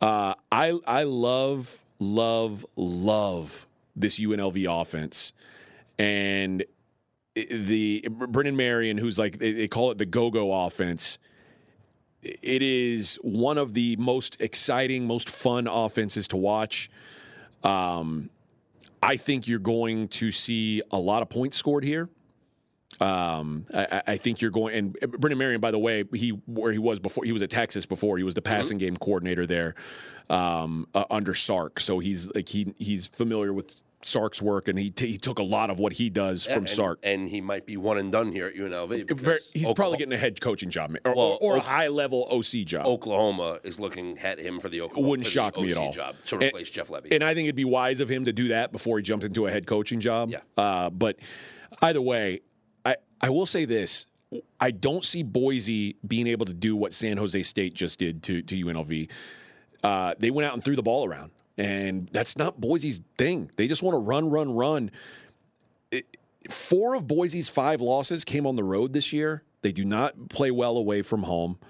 Uh, I I love love love this UNLV offense, and the Brennan Marion, who's like they call it the go-go offense. It is one of the most exciting, most fun offenses to watch. Um, I think you're going to see a lot of points scored here. Um, I, I, think you're going, and Brennan Marion, by the way, he where he was before, he was at Texas before. He was the passing mm-hmm. game coordinator there um, uh, under Sark, so he's like he he's familiar with Sark's work, and he t- he took a lot of what he does yeah, from and, Sark. And he might be one and done here at UNLV. Very, he's Oklahoma, probably getting a head coaching job, or, well, or, or a high level OC job. Oklahoma is looking at him for the Oklahoma. Wouldn't shock me at all. Job to replace and, Jeff Lebby. And I think it'd be wise of him to do that before he jumped into a head coaching job. Yeah. Uh, but either way, I I will say this. I don't see Boise being able to do what San Jose State just did to to UNLV. Uh, they went out and threw the ball around. And that's not Boise's thing. They just want to run, run, run. It, four of Boise's five losses came on the road this year. They do not play well away from home.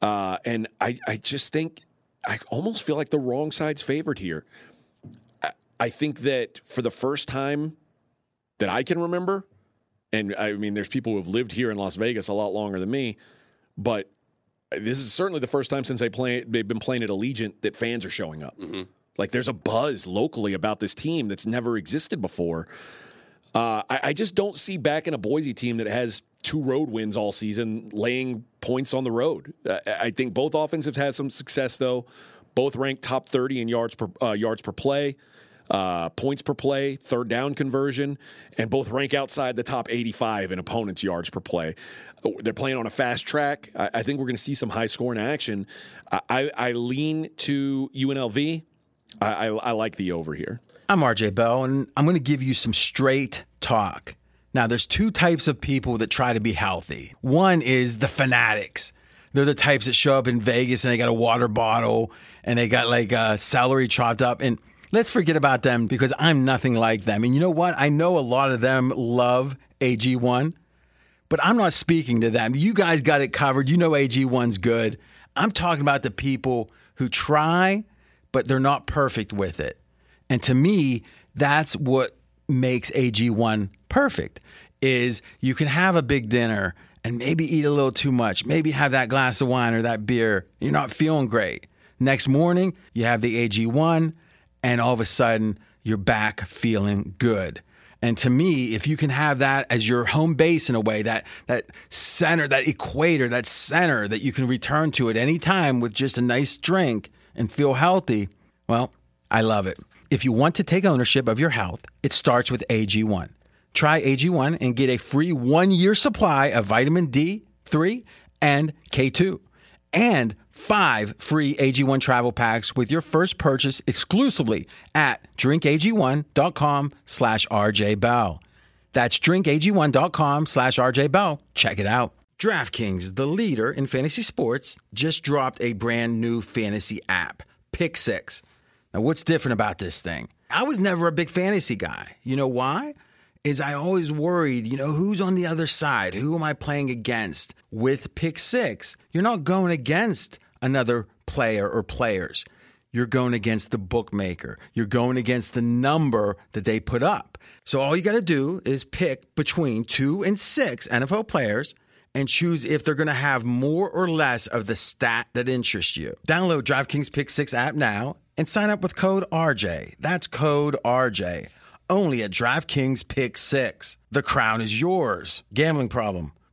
Uh, and I, I just think, I almost feel like the wrong side's favored here. I, I think that for the first time that I can remember, and I mean, there's people who have lived here in Las Vegas a lot longer than me, but this is certainly the first time since they play, they've been playing at Allegiant that fans are showing up. Mm-hmm. Like there's a buzz locally about this team that's never existed before. Uh, I, I, just don't see back in a Boise team that has two road wins all season laying points on the road. Uh, I think both offensives had some success though. Both ranked top 30 in yards per uh, yards per play, uh, points per play, third down conversion, and both rank outside the top 85 in opponents' yards per play. They're playing on a fast track. I, I think we're going to see some high scoring action. I, I lean to UNLV. I, I, I like the over here. I'm RJ Bell, and I'm going to give you some straight talk. Now, there's two types of people that try to be healthy. One is the fanatics. They're the types that show up in Vegas and they got a water bottle and they got like uh, celery chopped up. And let's forget about them because I'm nothing like them. And you know what? I know a lot of them love AG1, but I'm not speaking to them. You guys got it covered. You know AG1's good. I'm talking about the people who try but they're not perfect with it. And to me, that's what makes AG1 perfect is you can have a big dinner and maybe eat a little too much, maybe have that glass of wine or that beer. You're not feeling great. Next morning, you have the AG1 and all of a sudden you're back feeling good. And to me, if you can have that as your home base in a way, that that center, that equator, that center that you can return to at any time with just a nice drink, and feel healthy, well, I love it. If you want to take ownership of your health, it starts with AG1. Try AG1 and get a free one year supply of vitamin D3 and K2, and five free AG1 travel packs with your first purchase exclusively at drinkag1.com slash rjbell. That's drinkag1.com slash rjbell. Check it out. DraftKings, the leader in fantasy sports, just dropped a brand new fantasy app, Pick Six. Now, what's different about this thing? I was never a big fantasy guy. You know why? Is I always worried, you know, who's on the other side? Who am I playing against? With Pick Six, you're not going against another player or players. You're going against the bookmaker. You're going against the number that they put up. So all you got to do is pick between two and six NFL players and choose if they're going to have more or less of the stat that interests you. Download DraftKings Pick 6 app now and sign up with code RJ. That's code RJ. Only at DraftKings Pick 6. The crown is yours. Gambling problem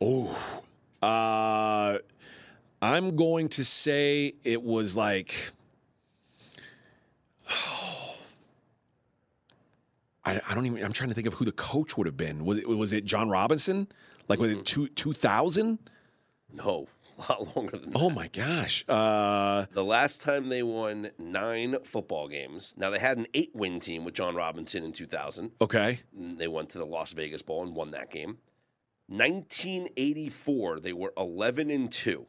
Oh, uh, I'm going to say it was like. Oh, I, I, don't even. I'm trying to think of who the coach would have been. Was it was it John Robinson? Like was it mm-hmm. two two thousand? No, a lot longer than that. Oh my gosh. Uh, The last time they won nine football games. Now they had an eight-win team with John Robinson in 2000. okay. They went to the Las Vegas Bowl and won that game. 1984, they were 11 and 2.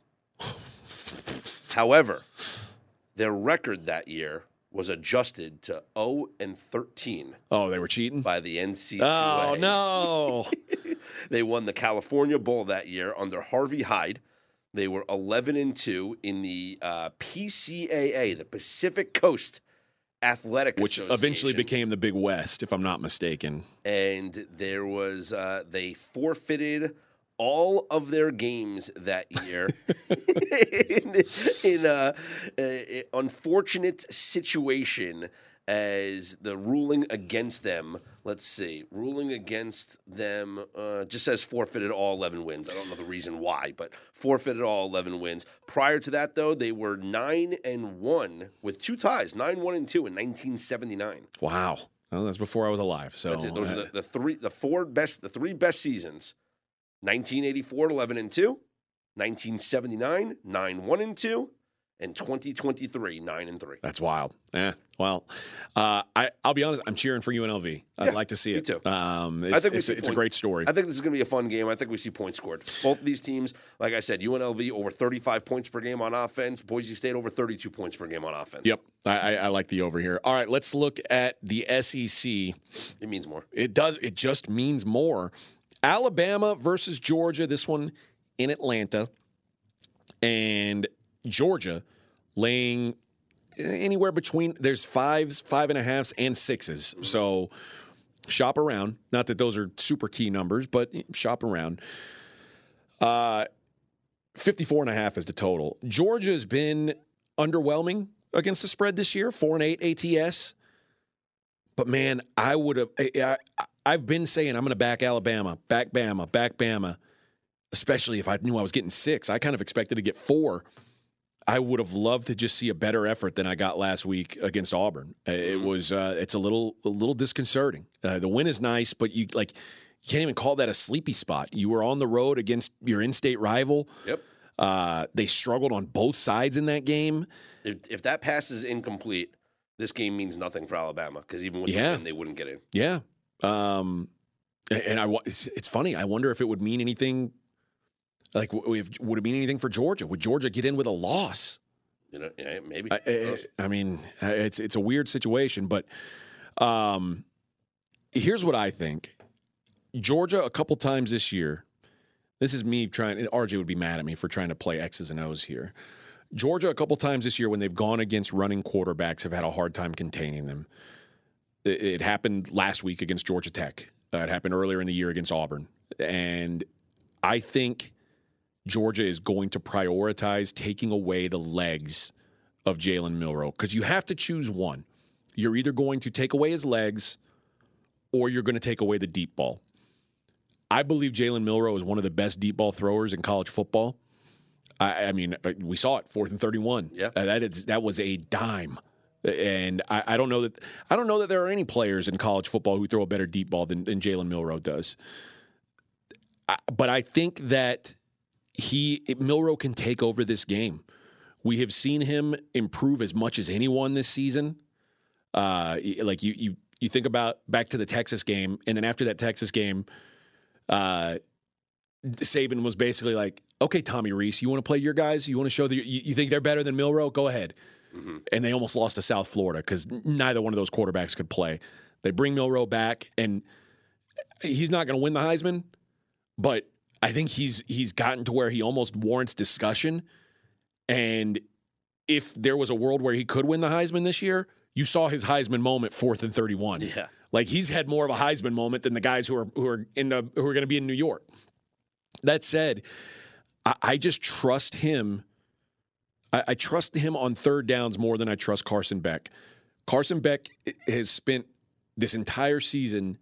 However, their record that year was adjusted to 0 and 13 Oh, they were cheating. by the NCAA. Oh no. They won the California Bowl that year under Harvey Hyde. They were 11 and 2 in the uh, PCAA, the Pacific Coast Athletic Which eventually became the Big West, if I'm not mistaken. and there was uh, they forfeited all of their games that year in, in a, a unfortunate situation as the ruling against them. Let's see. Ruling against them uh, just says forfeited all 11 wins. I don't know the reason why but forfeited all 11 wins. Prior to that though they were 9 and 1 with two ties 9 1 and 2 in 1979 Wow. Well, that's before I was alive. So that's it. Those uh, are the, the three, the four best, the three best seasons: 1984, 11 and two, 1979, 9 1 and two, and 2023, 9 and three. That's wild. Yeah. Well, uh, I I'll be honest. I'm cheering for UNLV. I'd Yeah, like to see me it. too. Um, it's, think it's, it's a great story. I think this is going to be a fun game. I think we see points scored. Both of these teams, like I said, UNLV over 35 points per game on offense. Boise State over 32 points per game on offense. Yep. I, I, I like the over here. All right. Let's look at the SEC. It means more. It does. It just means more. Alabama versus Georgia. This one in Atlanta, and Georgia laying anywhere between there's fives, five and a halves, and sixes. So shop around. Not that those are super key numbers, but shop around. Uh 54 and a half is the total. Georgia has been underwhelming against the spread this year, 4 and 8 ATS. But man, I would have I, I've been saying I'm going to back Alabama, back Bama, back Bama, especially if I knew I was getting 6. I kind of expected to get 4. I would have loved to just see a better effort than I got last week against Auburn. Uh, It was uh, it's a little a little disconcerting. Uh, the win is nice, but you like you can't even call that a sleepy spot. You were on the road against your in-state rival. Yep. Uh, they struggled on both sides in that game. If, if that pass is incomplete, this game means nothing for Alabama because even with Yeah. the win, they wouldn't get in. Yeah. Um, and I, it's funny. I wonder if it would mean anything. Like, if, would it mean anything for Georgia? Would Georgia get in with a loss? You know, yeah, maybe. I, I, I mean, it's it's a weird situation, but um, here's what I think: Georgia a couple times this year. This is me trying. and RJ would be mad at me for trying to play X's and O's here. Georgia a couple times this year when they've gone against running quarterbacks have had a hard time containing them. It, it happened last week against Georgia Tech. Uh, it happened earlier in the year against Auburn, and I think Georgia is going to prioritize taking away the legs of Jalen Milroe because you have to choose one. You're either going to take away his legs or you're going to take away the deep ball. I believe Jalen Milroe is one of the best deep ball throwers in college football. I, I mean, uh, we saw it fourth and thirty-one. Yeah. Uh, that is that was a dime, and I, I don't know that I don't know that there are any players in college football who throw a better deep ball than, than Jalen Milroe does. I, but I think that he Milroe can take over this game. We have seen him improve as much as anyone this season. Uh, like you, you, you think about back to the Texas game, and then after that Texas game, uh, Saban was basically like, "Okay, Tommy Rees, you want to play your guys? You want to show that you, you think they're better than Milroe? Go ahead." And they almost lost to South Florida because neither one of those quarterbacks could play. They bring Milroe back, and he's not going to win the Heisman, but I think he's he's gotten to where he almost warrants discussion. And if there was a world where he could win the Heisman this year, you saw his Heisman moment fourth and thirty-one. Yeah. like he's had more of a Heisman moment than the guys who are who are in the who are going to be in New York. That said, I, I just trust him. I, I trust him on third downs more than I trust Carson Beck. Carson Beck has spent this entire season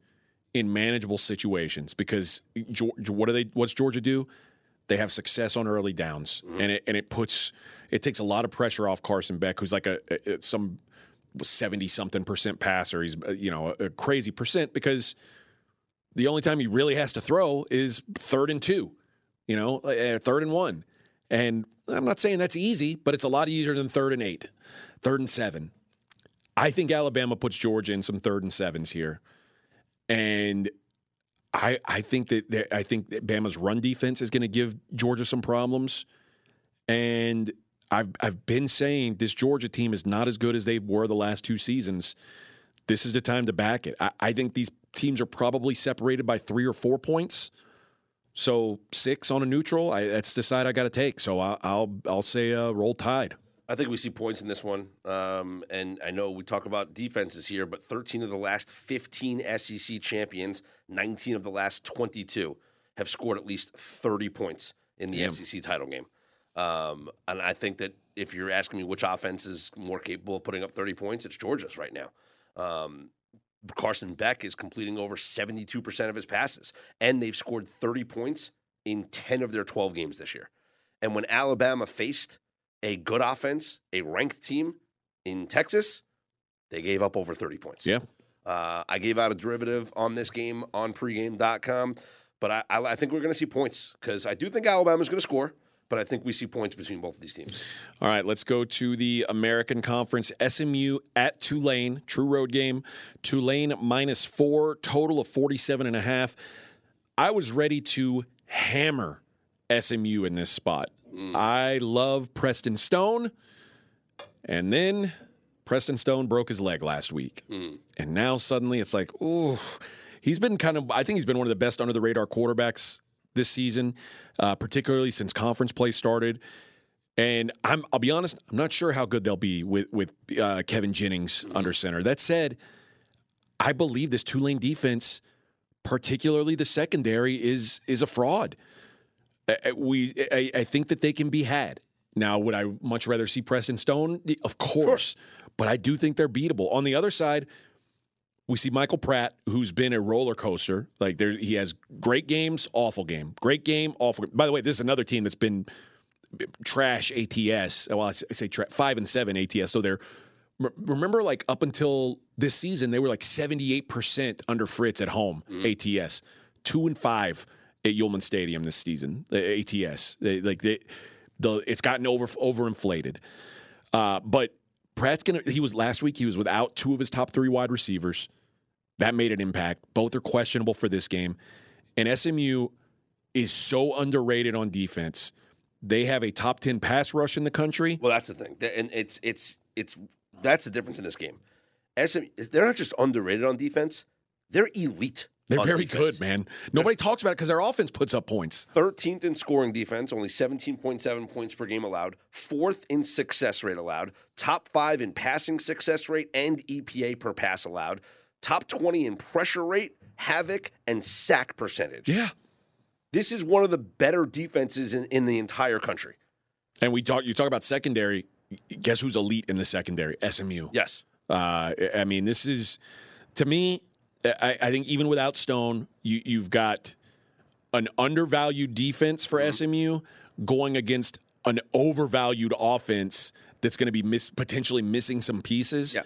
in manageable situations because Georgia, what do they? What's Georgia do? They have success on early downs, and it and it puts it takes a lot of pressure off Carson Beck, who's like a, a some seventy something percent passer. He's uh, you know a, a crazy percent because the only time he really has to throw is third and two, you know, uh, third and one. And I'm not saying that's easy, but it's a lot easier than third and eight, third and seven. I think Alabama puts Georgia in some third and sevens here. And I I think that I think that Bama's run defense is going to give Georgia some problems. And I've I've been saying this Georgia team is not as good as they were the last two seasons. This is the time to back it. I, I think these teams are probably separated by three or four points. So six on a neutral, I, that's the side I got to take. So I, will I'll say uh, roll tide. I think we see points in this one. Um, and I know we talk about defenses here, but 13 of the last 15 SEC champions, 19 of the last 22 have scored at least 30 points in the SEC title game. Um, and I think that if you're asking me which offense is more capable of putting up 30 points, it's Georgia's right now. Um, Carson Beck is completing over 72% of his passes, and they've scored 30 points in 10 of their 12 games this year. And when Alabama faced a good offense, a ranked team in Texas, they gave up over 30 points. Yeah. Uh, I gave out a derivative on this game on pregame.com, but I, I, I think we're going to see points because I do think Alabama's going to score but I think we see points between both of these teams. All right, let's go to the American Conference. SMU at Tulane, true road game. Tulane minus four, total of 47 and a half. I was ready to hammer SMU in this spot. Mm. I love Preston Stone. And then Preston Stone broke his leg last week. Mm. And now suddenly it's like, ooh, he's been kind of, I think he's been one of the best under the radar quarterbacks this season, uh, particularly since conference play started. And I'm, I'll be honest, I'm not sure how good they'll be with with uh, Kevin Jennings mm-hmm. under center. That said, I believe this Tulane defense, particularly the secondary, is is a fraud. We, I, I think that they can be had. Now, would I much rather see Preston Stone? Of course, sure. but I do think they're beatable. On the other side, we see Michael Pratt, who's been a roller coaster. Like there, he has great games, awful game, great game, awful. Game. By the way, this is another team that's been trash ATS. Well, I say tra- five and seven ATS. So they're remember like up until this season they were like seventy eight percent under Fritz at home mm. ATS, two and five at Yulman Stadium this season. The ATS, they, like they, the it's gotten over overinflated. Uh, but Pratt's gonna. He was last week. He was without two of his top three wide receivers. That made an impact. Both are questionable for this game, and SMU is so underrated on defense. They have a top ten pass rush in the country. Well, that's the thing, and it's it's it's that's the difference in this game. SMU, they're not just underrated on defense; they're elite. They're very defense. good, man. Nobody talks about it because their offense puts up points. 13th in scoring defense, only 17.7 points per game allowed. Fourth in success rate allowed. Top five in passing success rate and EPA per pass allowed. Top 20 in pressure rate, havoc, and sack percentage. Yeah. This is one of the better defenses in, in the entire country. And we talk. You talk about secondary. Guess who's elite in the secondary? SMU. Yes. Uh, I mean, this is to me I, I think even without Stone, you, you've got an undervalued defense for mm-hmm. SMU going against an overvalued offense that's going to be miss, potentially missing some pieces. Yeah.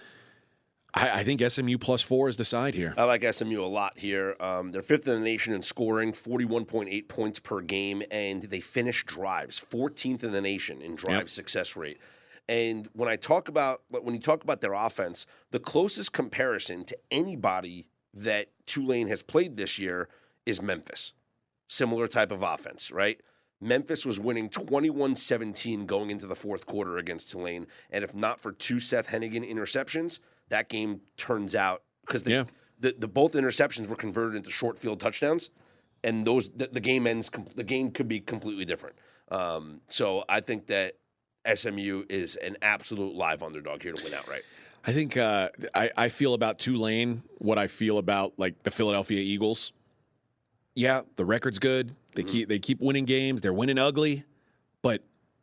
I, I, think SMU plus four is the side here. I like SMU a lot here. Um, they're fifth in the nation in scoring, 41.8 points per game, and they finish drives, 14th in the nation in drive yep. success rate. And when I talk about when you talk about their offense, the closest comparison to anybody that Tulane has played this year is Memphis. Similar type of offense, right? Memphis was winning 21 17 going into the fourth quarter against Tulane. And if not for two Seth Henigan interceptions, that game turns out because the, yeah. the, the, both interceptions were converted into short field touchdowns. And those the, the game ends. The game could be completely different. Um, so I think that SMU is an absolute live underdog here to win outright. I think uh, I, I feel about Tulane what I feel about like the Philadelphia Eagles. Yeah, the record's good. They mm-hmm. keep they keep winning games. They're winning ugly, but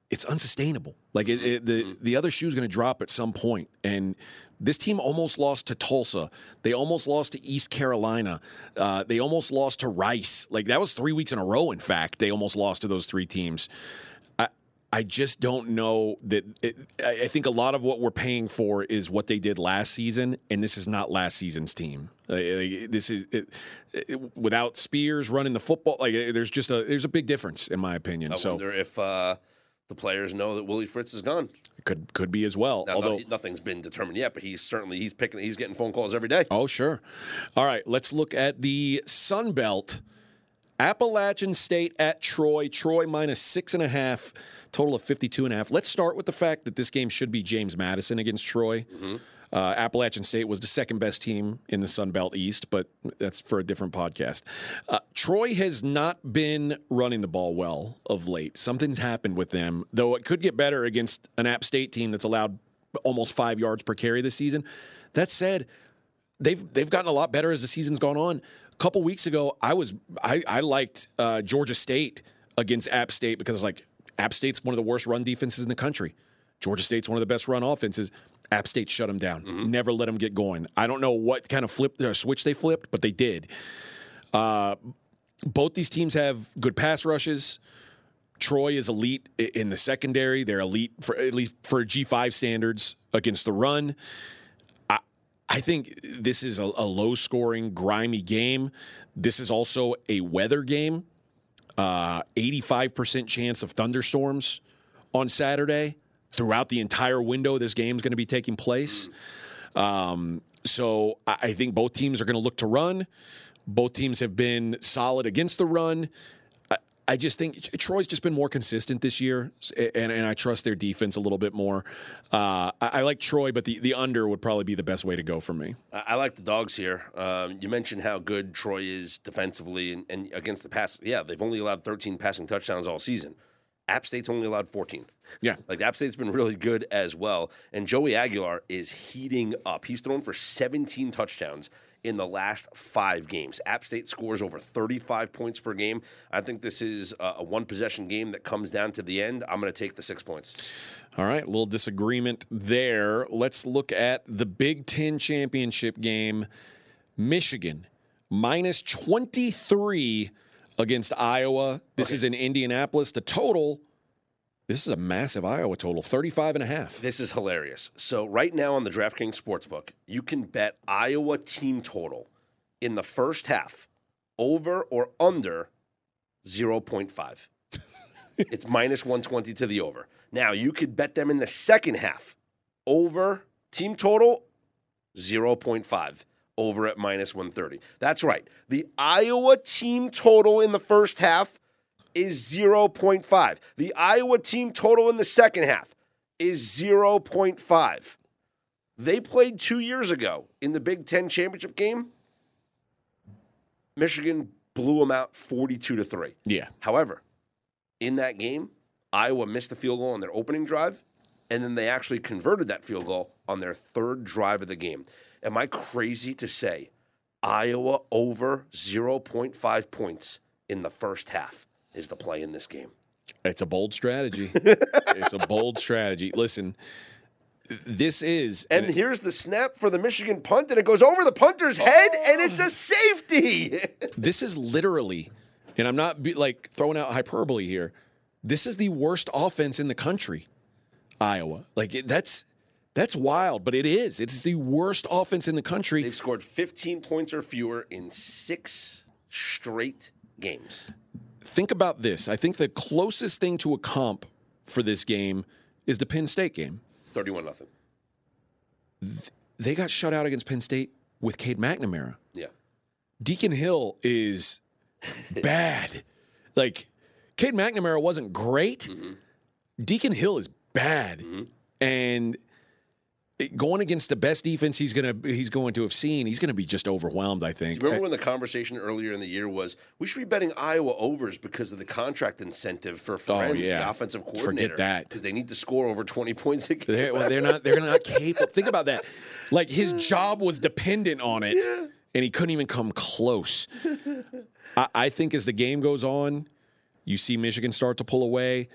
it's unsustainable. Like it, it, the mm-hmm. the other shoe's going to drop at some point, and this team almost lost to Tulsa. They almost lost to East Carolina. Uh, they almost lost to Rice. Like that was three weeks in a row. In fact, they almost lost to those three teams. I just don't know that. It, I think a lot of what we're paying for is what they did last season, and this is not last season's team. Uh, this is it, it, without Spears running the football. Like there's just a there's a big difference in my opinion. I so, wonder if uh, the players know that Willie Fritz is gone. Could could be as well. Now, Although nothing's been determined yet, but he's certainly he's picking he's getting phone calls every day. Oh, sure. All right, let's look at the Sun Belt. Appalachian State at Troy. Troy minus six and a half, total of 52 and a half. Let's start with the fact that this game should be James Madison against Troy. Uh, Appalachian State was the second best team in the Sun Belt East, but that's for a different podcast. Uh, Troy has not been running the ball well of late. Something's happened with them, though it could get better against an App State team that's allowed almost five yards per carry this season. That said, they've they've gotten a lot better as the season's gone on. A couple weeks ago, I was I, I liked uh, Georgia State against App State because like App State's one of the worst run defenses in the country. Georgia State's one of the best run offenses. App State shut them down. Never let them get going. I don't know what kind of flip or switch they flipped, but they did. Uh, both these teams have good pass rushes. Troy is elite in the secondary. They're elite for at least for G5 standards against the run. I, think this is a, a low scoring, grimy game. This is also a weather game. Uh, 85% chance of thunderstorms on Saturday. Throughout the entire window, this game is going to be taking place. Um, so I, I think both teams are going to look to run. Both teams have been solid against the run. I, just think Troy's just been more consistent this year, and, and I trust their defense a little bit more. Uh, I, I like Troy, but the, the under would probably be the best way to go for me. I, I like the dogs here. Um, you mentioned how good Troy is defensively and, and against the pass. Yeah, they've only allowed 13 passing touchdowns all season. App State's only allowed 14. Yeah. Like App State's been really good as well. And Joey Aguilar is heating up. He's thrown for 17 touchdowns in the last five games. App State scores over 35 points per game. I think this is a, one possession game that comes down to the end. I'm going to take the six points. All right, a little disagreement there. Let's look at the Big Ten championship game. Michigan minus 23 against Iowa. This is in Indianapolis. The total, this is a massive Iowa total 35 and a half. This is hilarious. So right now on the DraftKings Sportsbook, you can bet Iowa team total in the first half over or under 0.5. it's minus 120 to the over. Now you could bet them in the second half over team total 0.5 over at minus 130. That's right. The Iowa team total in the first half is 0.5. The Iowa team total in the second half is 0.5. They played two years ago in the Big Ten championship game. Michigan blew them out 42 to 3. Yeah. However, in that game, Iowa missed the field goal on their opening drive, and then they actually converted that field goal on their third drive of the game. Am I crazy to say Iowa over 0.5 points in the first half is the play in this game? It's a bold strategy. it's a bold strategy. Listen, this is And here's the snap for the Michigan punt, and it goes over the punter's head, and it's a safety. this is literally, and I'm not be, like throwing out hyperbole here. This is the worst offense in the country, Iowa. Like it, that's that's wild, but it is. It's the worst offense in the country. They've scored 15 points or fewer in six straight games. Think about this. I think the closest thing to a comp for this game is the Penn State game. 31 nothing. They got shut out against Penn State with Cade McNamara. Yeah. Deacon Hill is bad. Like Cade McNamara wasn't great. Mm-hmm. Deacon Hill is bad, mm-hmm. and it- going against the best defense he's gonna he's going to have seen, he's going to be just overwhelmed. I think. Remember when the conversation earlier in the year was we should be betting Iowa overs because of the contract incentive for Ferentz, Oh, yeah. the offensive Forget that. because they need to score over 20 points a game. They're, well, they're not. They're not capable. Think about that. Like his job was dependent on it, and he couldn't even come close. I, I think as the game goes on, you see Michigan start to pull away.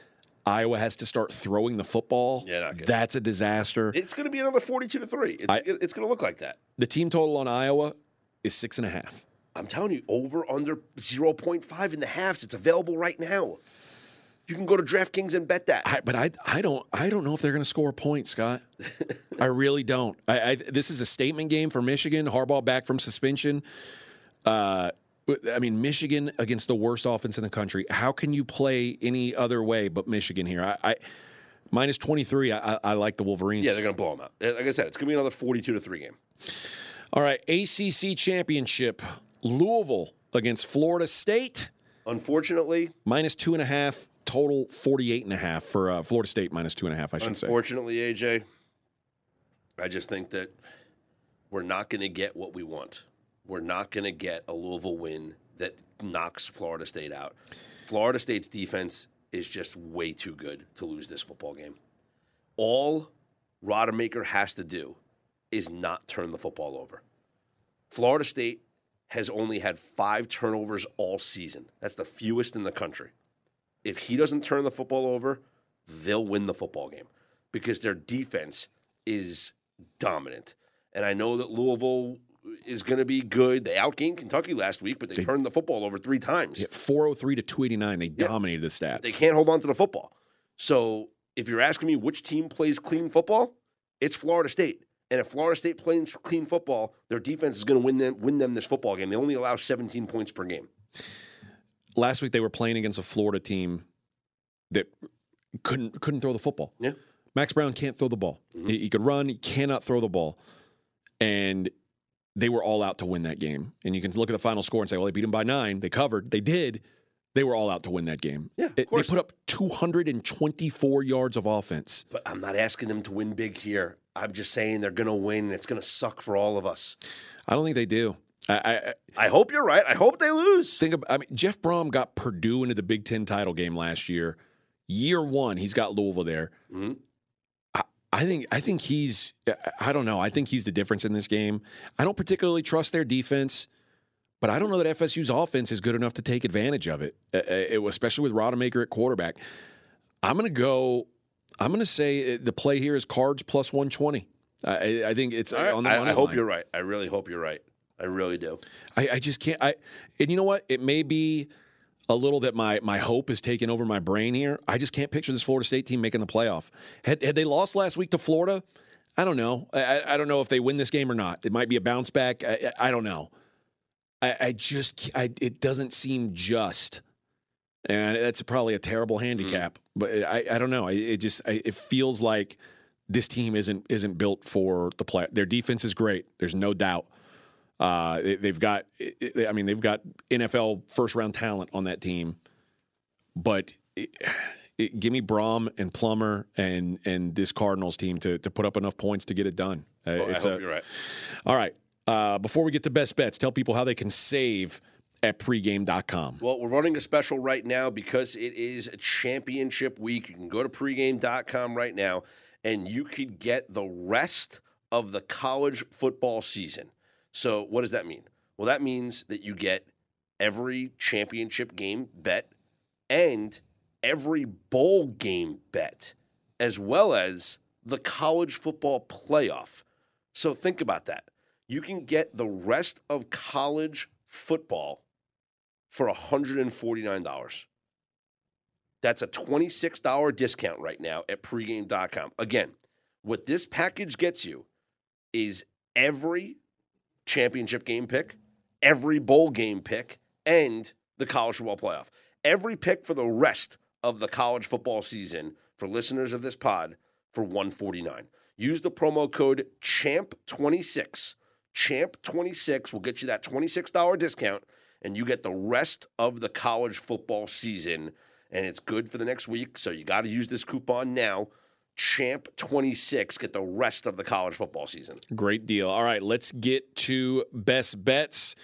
Iowa has to start throwing the football. Yeah, not good. That's a disaster. It's going to be another 42 to 3. It's, I- it's going to look like that. the team total on Iowa is six and a half. I'm telling you, over under 0.5 in the halves. It's available right now. You can go to DraftKings and bet that. I, but I, I don't, I don't know if they're going to score a point, Scott. I really don't. I, I, this is a statement game for Michigan. Harbaugh back from suspension. Uh, I mean, Michigan against the worst offense in the country. How can you play any other way but Michigan here? I, I minus twenty three. I, I like the Wolverines. Yeah, they're going to blow them out. Like I said, it's going to be another forty-two to three game. All right, ACC championship. Louisville against Florida State. Unfortunately, minus two and a half. Total 48 and a half for uh, Florida State minus two and a half. I should unfortunately, say. Unfortunately, AJ, I just think that we're not going to get what we want. We're not going to get a Louisville win that knocks Florida State out. Florida State's defense is just way too good to lose this football game. All Rodemaker has to do is not turn the football over. Florida State has only had five turnovers all season. That's the fewest in the country. If he doesn't turn the football over, they'll win the football game because their defense is dominant. And I know that Louisville is going to be good. They outgained Kentucky last week, but they, they turned the football over three times. Yeah, 403 to 289. They yeah. dominated the stats. They can't hold on to the football. So if you're asking me which team plays clean football, it's Florida State. And if Florida State plays clean football, their defense is going to win them win them this football game. They only allow 17 points per game. Last week they were playing against a Florida team that couldn't couldn't throw the football. Yeah. Max Brown can't throw the ball. Mm-hmm. He, he could run, he cannot throw the ball. And they were all out to win that game. And you can look at the final score and say, well, they beat them by nine. They covered. They did. They were all out to win that game. Yeah, it, they put up 224 yards of offense. But I'm not asking them to win big here. I'm just saying they're going to win. And it's going to suck for all of us. I don't think they do. I, I, I hope you're right. I hope they lose. Think about. I mean, Jeff Brohm got Purdue into the Big Ten title game last year. Year one, he's got Louisville there. Mm-hmm. I think I think he's I don't know. I think he's the difference in this game. I don't particularly trust their defense, but I don't know that FSU's offense is good enough to take advantage of it, especially with Rodemaker at quarterback. I'm going to go. I'm going to say uh, the play here is cards plus 120. I, I think it's uh, right. on the. I, I hope you're right. I really hope you're right. I really do. I, I just can't. I and you know what? It may be a little that my my hope is taking over my brain here. I just can't picture this Florida State team making the playoff. Had had they lost last week to Florida, I don't know. I, I don't know if they win this game or not. It might be a bounce back. I, I don't know. I, I just I, it doesn't seem just, and that's probably a terrible handicap. Mm. But I I don't know. It just it feels like this team isn't isn't built for the play. Their defense is great. There's no doubt. Uh, they've got, I mean, they've got NFL first round talent on that team, but it, it, give me Brohm and Plummer and and this Cardinals team to to put up enough points to get it done. Uh, oh, it's I hope a, you're right. All right. Uh, before we get to best bets, tell people how they can save at pregame.com. Well, we're running a special right now because it is a championship week. You can go to pregame.com right now and you could get the rest of the college football season. So, what does that mean? Well, that means that you get every championship game bet and every bowl game bet, as well as the college football playoff. So, think about that. You can get the rest of college football for $149. That's a $26 discount right now at pregame.com. Again, what this package gets you is every championship game pick, every bowl game pick, and the college football playoff. Every pick for the rest of the college football season for listeners of this pod for 149. Use the promo code CHAMP26. CHAMP26 will get you that $26 discount and you get the rest of the college football season and it's good for the next week, so you got to use this coupon now. Champ 26 get the rest of the college football season. Great deal. All right, let's get to best bets.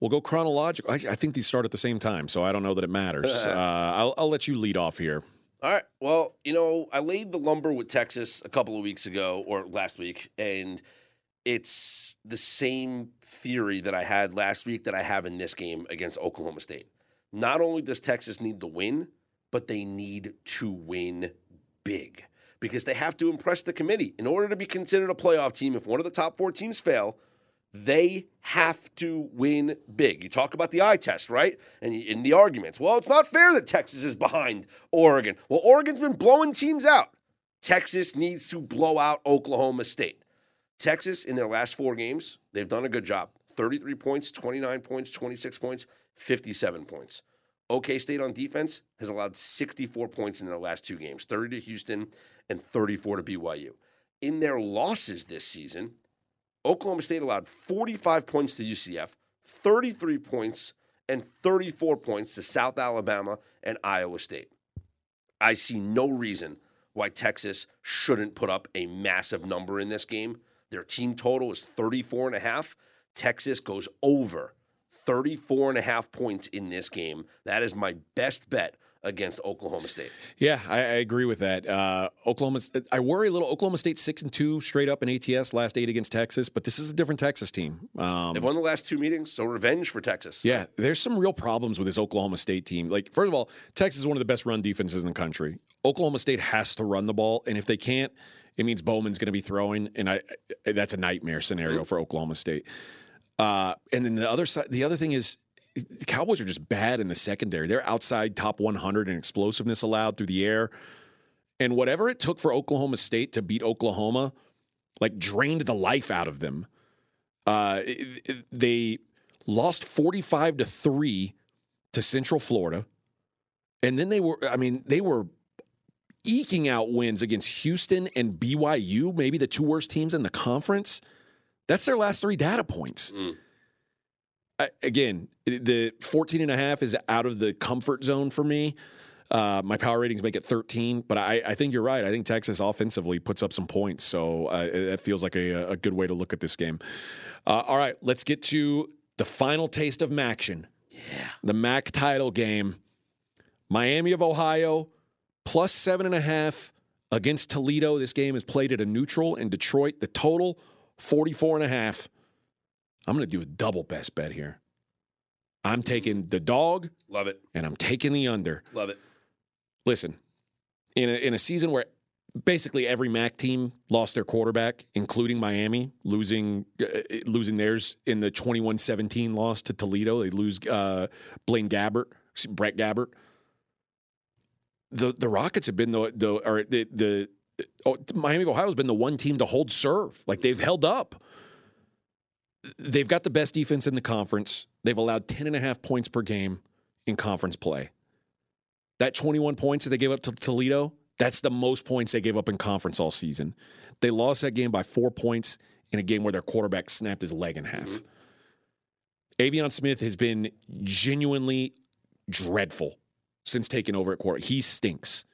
We'll go chronological. I, I think these start at the same time, so I don't know that it matters. uh, I'll, I'll let you lead off here. All right. Well, you know, I laid the lumber with Texas a couple of weeks ago or last week, and it's the same theory that I had last week that I have in this game against Oklahoma State. Not only does Texas need to win, but they need to win big because they have to impress the committee. In order to be considered a playoff team, if one of the top four teams fail, they have to win big. You talk about the eye test, right? And in the arguments, well, it's not fair that Texas is behind Oregon. Well, Oregon's been blowing teams out. Texas needs to blow out Oklahoma State. Texas, in their last four games, they've done a good job. 33 points, 29 points, 26 points, 57 points. OK State on defense has allowed 64 points in their last two games 30 to Houston and 34 to BYU. In their losses this season, Oklahoma State allowed 45 points to UCF, 33 points, and 34 points to South Alabama and Iowa State. I see no reason why Texas shouldn't put up a massive number in this game. Their team total is 34 and a half. Texas goes over 34 and a half points in this game. That is my best bet against Oklahoma State. Yeah, I, I agree with that. Uh, Oklahoma, I worry a little. Oklahoma State six and two straight up in ATS last eight against Texas, but this is a different Texas team. Um, They've won the last two meetings, so revenge for Texas. Yeah, there's some real problems with this Oklahoma State team. Like, first of all, Texas is one of the best run defenses in the country. Oklahoma State has to run the ball, and if they can't, it means Bowman's going to be throwing, and I that's a nightmare scenario mm-hmm. for Oklahoma State. Uh, and then the other side, the other thing is the Cowboys are just bad in the secondary. They're outside top 100 in explosiveness allowed through the air. And whatever it took for Oklahoma State to beat Oklahoma, like drained the life out of them. Uh, they lost 45 to 3 to Central Florida. And then they were, I mean, they were eking out wins against Houston and BYU, maybe the two worst teams in the conference. That's their last three data points. Mm again, the 14 and a half is out of the comfort zone for me. Uh, my power ratings make it 13, but I, I, think you're right. I think Texas offensively puts up some points, so uh, that feels like a, a, good way to look at this game. Uh, all right, let's get to the final taste of Maction. Yeah. The MAC title game. Miami of Ohio plus seven and a half against Toledo. This game is played at a neutral in Detroit. The total 44 and a half. I'm going to do a double best bet here. I'm taking the dog. Love it. And I'm taking the under. Love it. Listen, in a, in a season where basically every MAC team lost their quarterback, including Miami, losing uh, losing theirs in the 21-17 loss to Toledo. They lose uh, Blaine Gabbert, Brett Gabbert. The the Rockets have been the the or the the oh, Miami of Ohio has been the one team to hold serve. Like they've held up they've got the best defense in the conference. They've allowed 10 and a half points per game in conference play. That 21 points that they gave up to Toledo, that's the most points they gave up in conference all season. They lost that game by four points in a game where their quarterback snapped his leg in half. Mm-hmm. Aveon Smith has been genuinely dreadful since taking over at quarter. He stinks.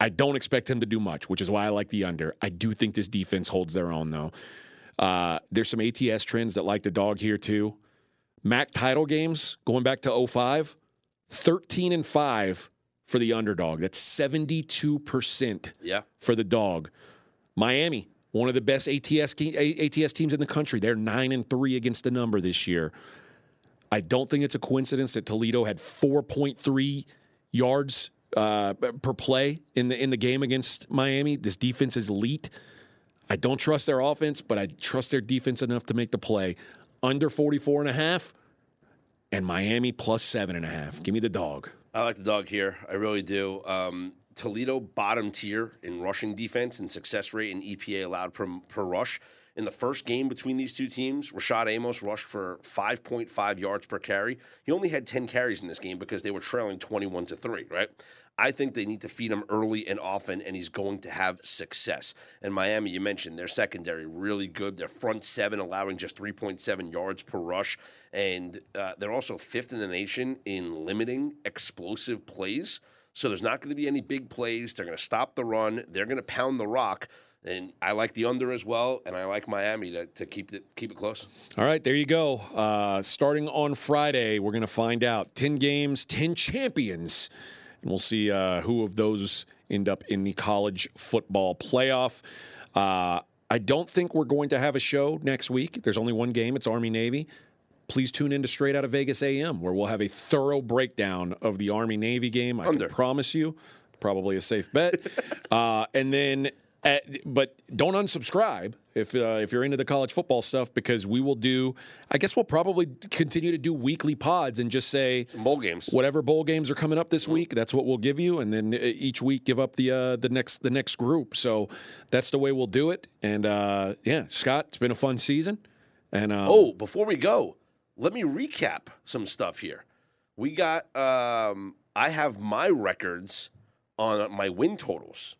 I don't expect him to do much, which is why I like the under. I do think this defense holds their own, though. Uh, there's some ATS trends that like the dog here too. MAC title games going back to 05, 13 and 5 for the underdog. That's 72% yeah. for the dog. Miami, one of the best ATS ATS teams in the country. They're 9 and 3 against the number this year. I don't think it's a coincidence that Toledo had 4.3 yards uh, per play in the in the game against Miami. This defense is elite. I don't trust their offense, but I trust their defense enough to make the play. Under 44 and a half, and Miami plus seven and a half. Give me the dog. I like the dog here. I really do. Um, Toledo bottom tier in rushing defense and success rate and EPA allowed per, per rush. In the first game between these two teams, Rashad Amos rushed for 5.5 yards per carry. He only had 10 carries in this game because they were trailing 21 to 3, right? I think they need to feed him early and often, and he's going to have success. And Miami, you mentioned their secondary really good. Their front seven allowing just 3.7 yards per rush, and uh, they're also fifth in the nation in limiting explosive plays. So there's not going to be any big plays. They're going to stop the run. They're going to pound the rock. And I like the under as well, and I like Miami to, to keep it keep it close. All right, there you go. Uh, starting on Friday, we're going to find out ten games, ten champions and we'll see uh, who of those end up in the college football playoff. Uh, I don't think we're going to have a show next week. There's only one game. It's Army Navy. Please tune in to Straight Out of Vegas AM, where we'll have a thorough breakdown of the Army Navy game. I Under. can promise you, probably a safe bet. uh, and then at, but don't unsubscribe if uh, if you're into the college football stuff because we will do. I guess we'll probably continue to do weekly pods and just say Some bowl games. Whatever bowl games are coming up this week, that's what we'll give you, and then uh, each week give up the uh, the next the next group. So that's the way we'll do it. And uh, yeah, Scott, it's been a fun season. And um, Oh, before we go, let me recap some stuff here. We got um I have my records on my win totals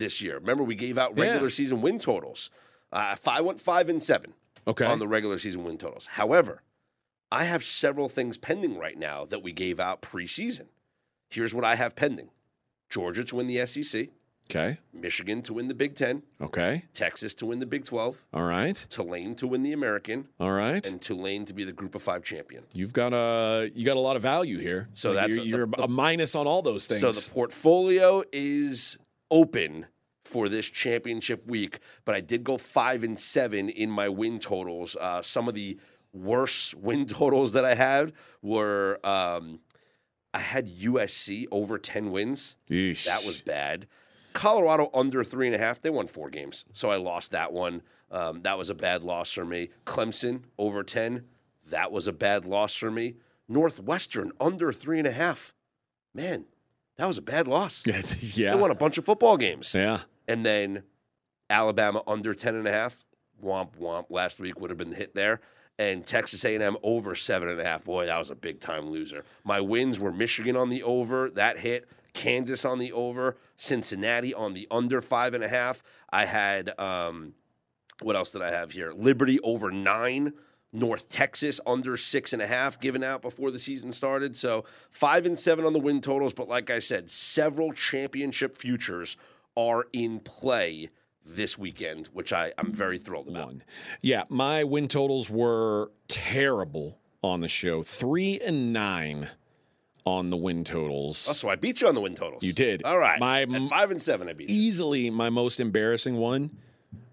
this year. Remember we gave out Yeah. regular season win totals. Uh, I went 5 and 7 okay, on the regular season win totals. However, I have several things pending right now that we gave out preseason. Here's what I have pending. Georgia to win the SEC, okay, Michigan to win the Big 10, okay, Texas to win the Big 12, all right, Tulane to win the American, all right. and Tulane to be the Group of 5 champion. You've got a you got a lot of value here. So Like, that's you're, a- you're the- a minus on all those things. So the portfolio is open for this championship week, but I did go five and seven in my win totals. Uh, some of the worst win totals that I had were um, I had USC over ten wins. Yeesh. That was bad. Colorado under three and a half. They won four games, so I lost that one. Um, that was a bad loss for me. Clemson over ten. That was a bad loss for me. Northwestern under three and a half. Man, that was a bad loss. yeah, They won a bunch of football games. yeah. And then Alabama under 10 and a half. Womp womp. Last week would have been the hit there. And Texas A&M over seven and a half. Boy, that was a big time loser. My wins were Michigan on the over. That hit. Kansas on the over. Cincinnati on the under five and a half. I had um, what else did I have here? Liberty over nine. North Texas under six and a half given out before the season started. So five and seven on the win totals. But like I said, several championship futures are in play this weekend, which I, I'm very thrilled about. One. Yeah, my win totals were terrible on the show. Three and nine on the win totals. Oh, so I beat you on the win totals. You did. All right. My- At five and seven, I beat you. Easily my most embarrassing one.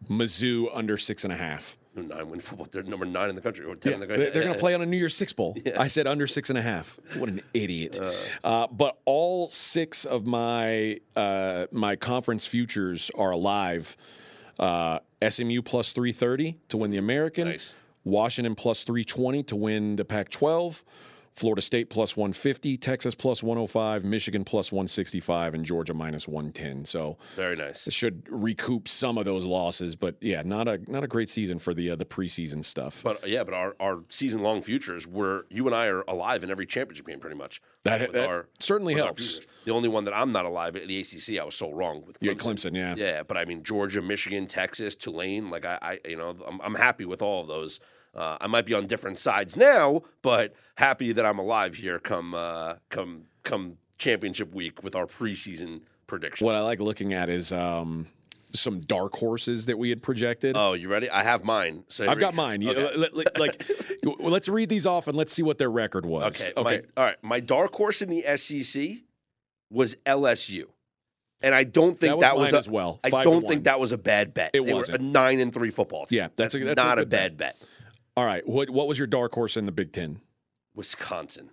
Mizzou under six and a half. Nine win football. They're number nine in the country or ten in the country. They're, going to play on a New Year's Six Bowl. I said under six and a half. What an idiot! Uh, but all six of my uh, my conference futures are alive. Uh, SMU plus three thirty to win the American. Nice. Washington plus three twenty to win the Pac-12. Florida State plus 150, Texas plus 105, Michigan plus 165, and Georgia minus 110. So Very nice. it should recoup some of those losses. But yeah, not a not a great season for the uh, the preseason stuff. But yeah, but our, our season long futures where you and I are alive in every championship game pretty much. That- that certainly with helps. The only one that I'm not alive at the ACC, I was so wrong with Clemson. Yeah, Clemson, yeah. Yeah, but I mean Georgia, Michigan, Texas, Tulane. Like I, I you know, I'm, I'm happy with all of those. Uh, I might be on different sides now, but happy that I'm alive here come uh, come come championship week with our preseason predictions. What I like looking at is um, some dark horses that we had projected. Oh, you ready? I have mine. So I've got mine. Okay. like, let's read these off and let's see what their record was. Okay. My, all right. My dark horse in the SEC was LSU. And I don't think That was that was, a, as well. I don't think that was a bad bet. It wasn't. a nine and three football team. Yeah, that's a- that's a not a, good bet. bad bet. All right. What what was your dark horse in the Big Ten? Wisconsin.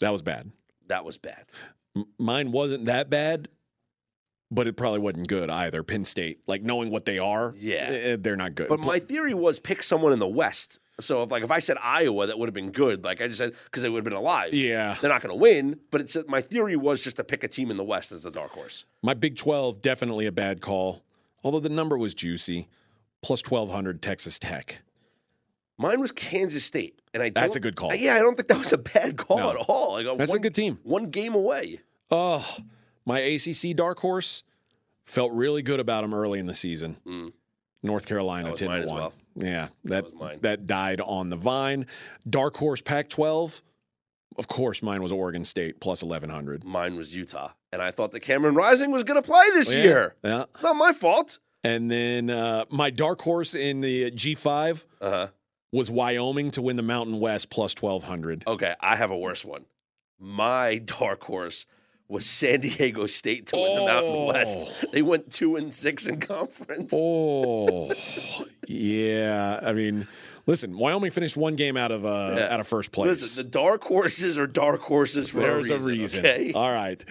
That was bad. That was bad. M- Mine wasn't that bad, but it probably wasn't good either. Penn State, like knowing what they are, Yeah. eh, they're not good. But my theory was pick someone in the West. So if like if I said Iowa, that would have been good. Like I just said because they would have been alive. yeah, They're not going to win, but it's my theory was just to pick a team in the West as the dark horse. my Big Twelve definitely a bad call. Although the number was juicy, plus twelve hundred Texas Tech. Mine was Kansas State, and I That's a good call. Yeah, I don't think that was a bad call No. at all. Like, That's a good team. One game away. Oh, my ACC dark horse felt really good about him early in the season. Mm. North Carolina That was 10 mine to as well. Yeah, that mine. that died on the vine. Dark horse Pac 12. Of course, mine was Oregon State plus 1100. Mine was Utah, and I thought that Cameron Rising was going to play this Yeah, year. Yeah. It's not my fault. And then uh, my dark horse in the G5 Uh huh. Was Wyoming to win the Mountain West plus 1200. Okay, I have a worse one. My dark horse was San Diego State to win the Mountain Oh. West. They went two and six in conference. Oh, yeah. I mean, listen, Wyoming finished one game out of uh, Yeah. out of first place. Listen, the dark horses are dark horses for There's a reason. Okay. All right.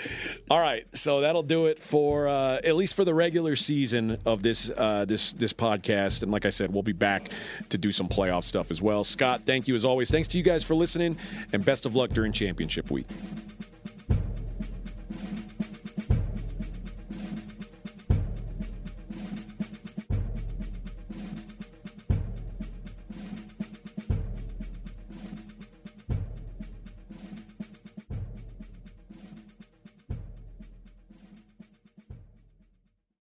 All right. So that'll do it for uh, at least for the regular season of this uh, this this podcast. And like I said, we'll be back to do some playoff stuff as well. Scott, thank you as always. Thanks to you guys for listening, and best of luck during championship week.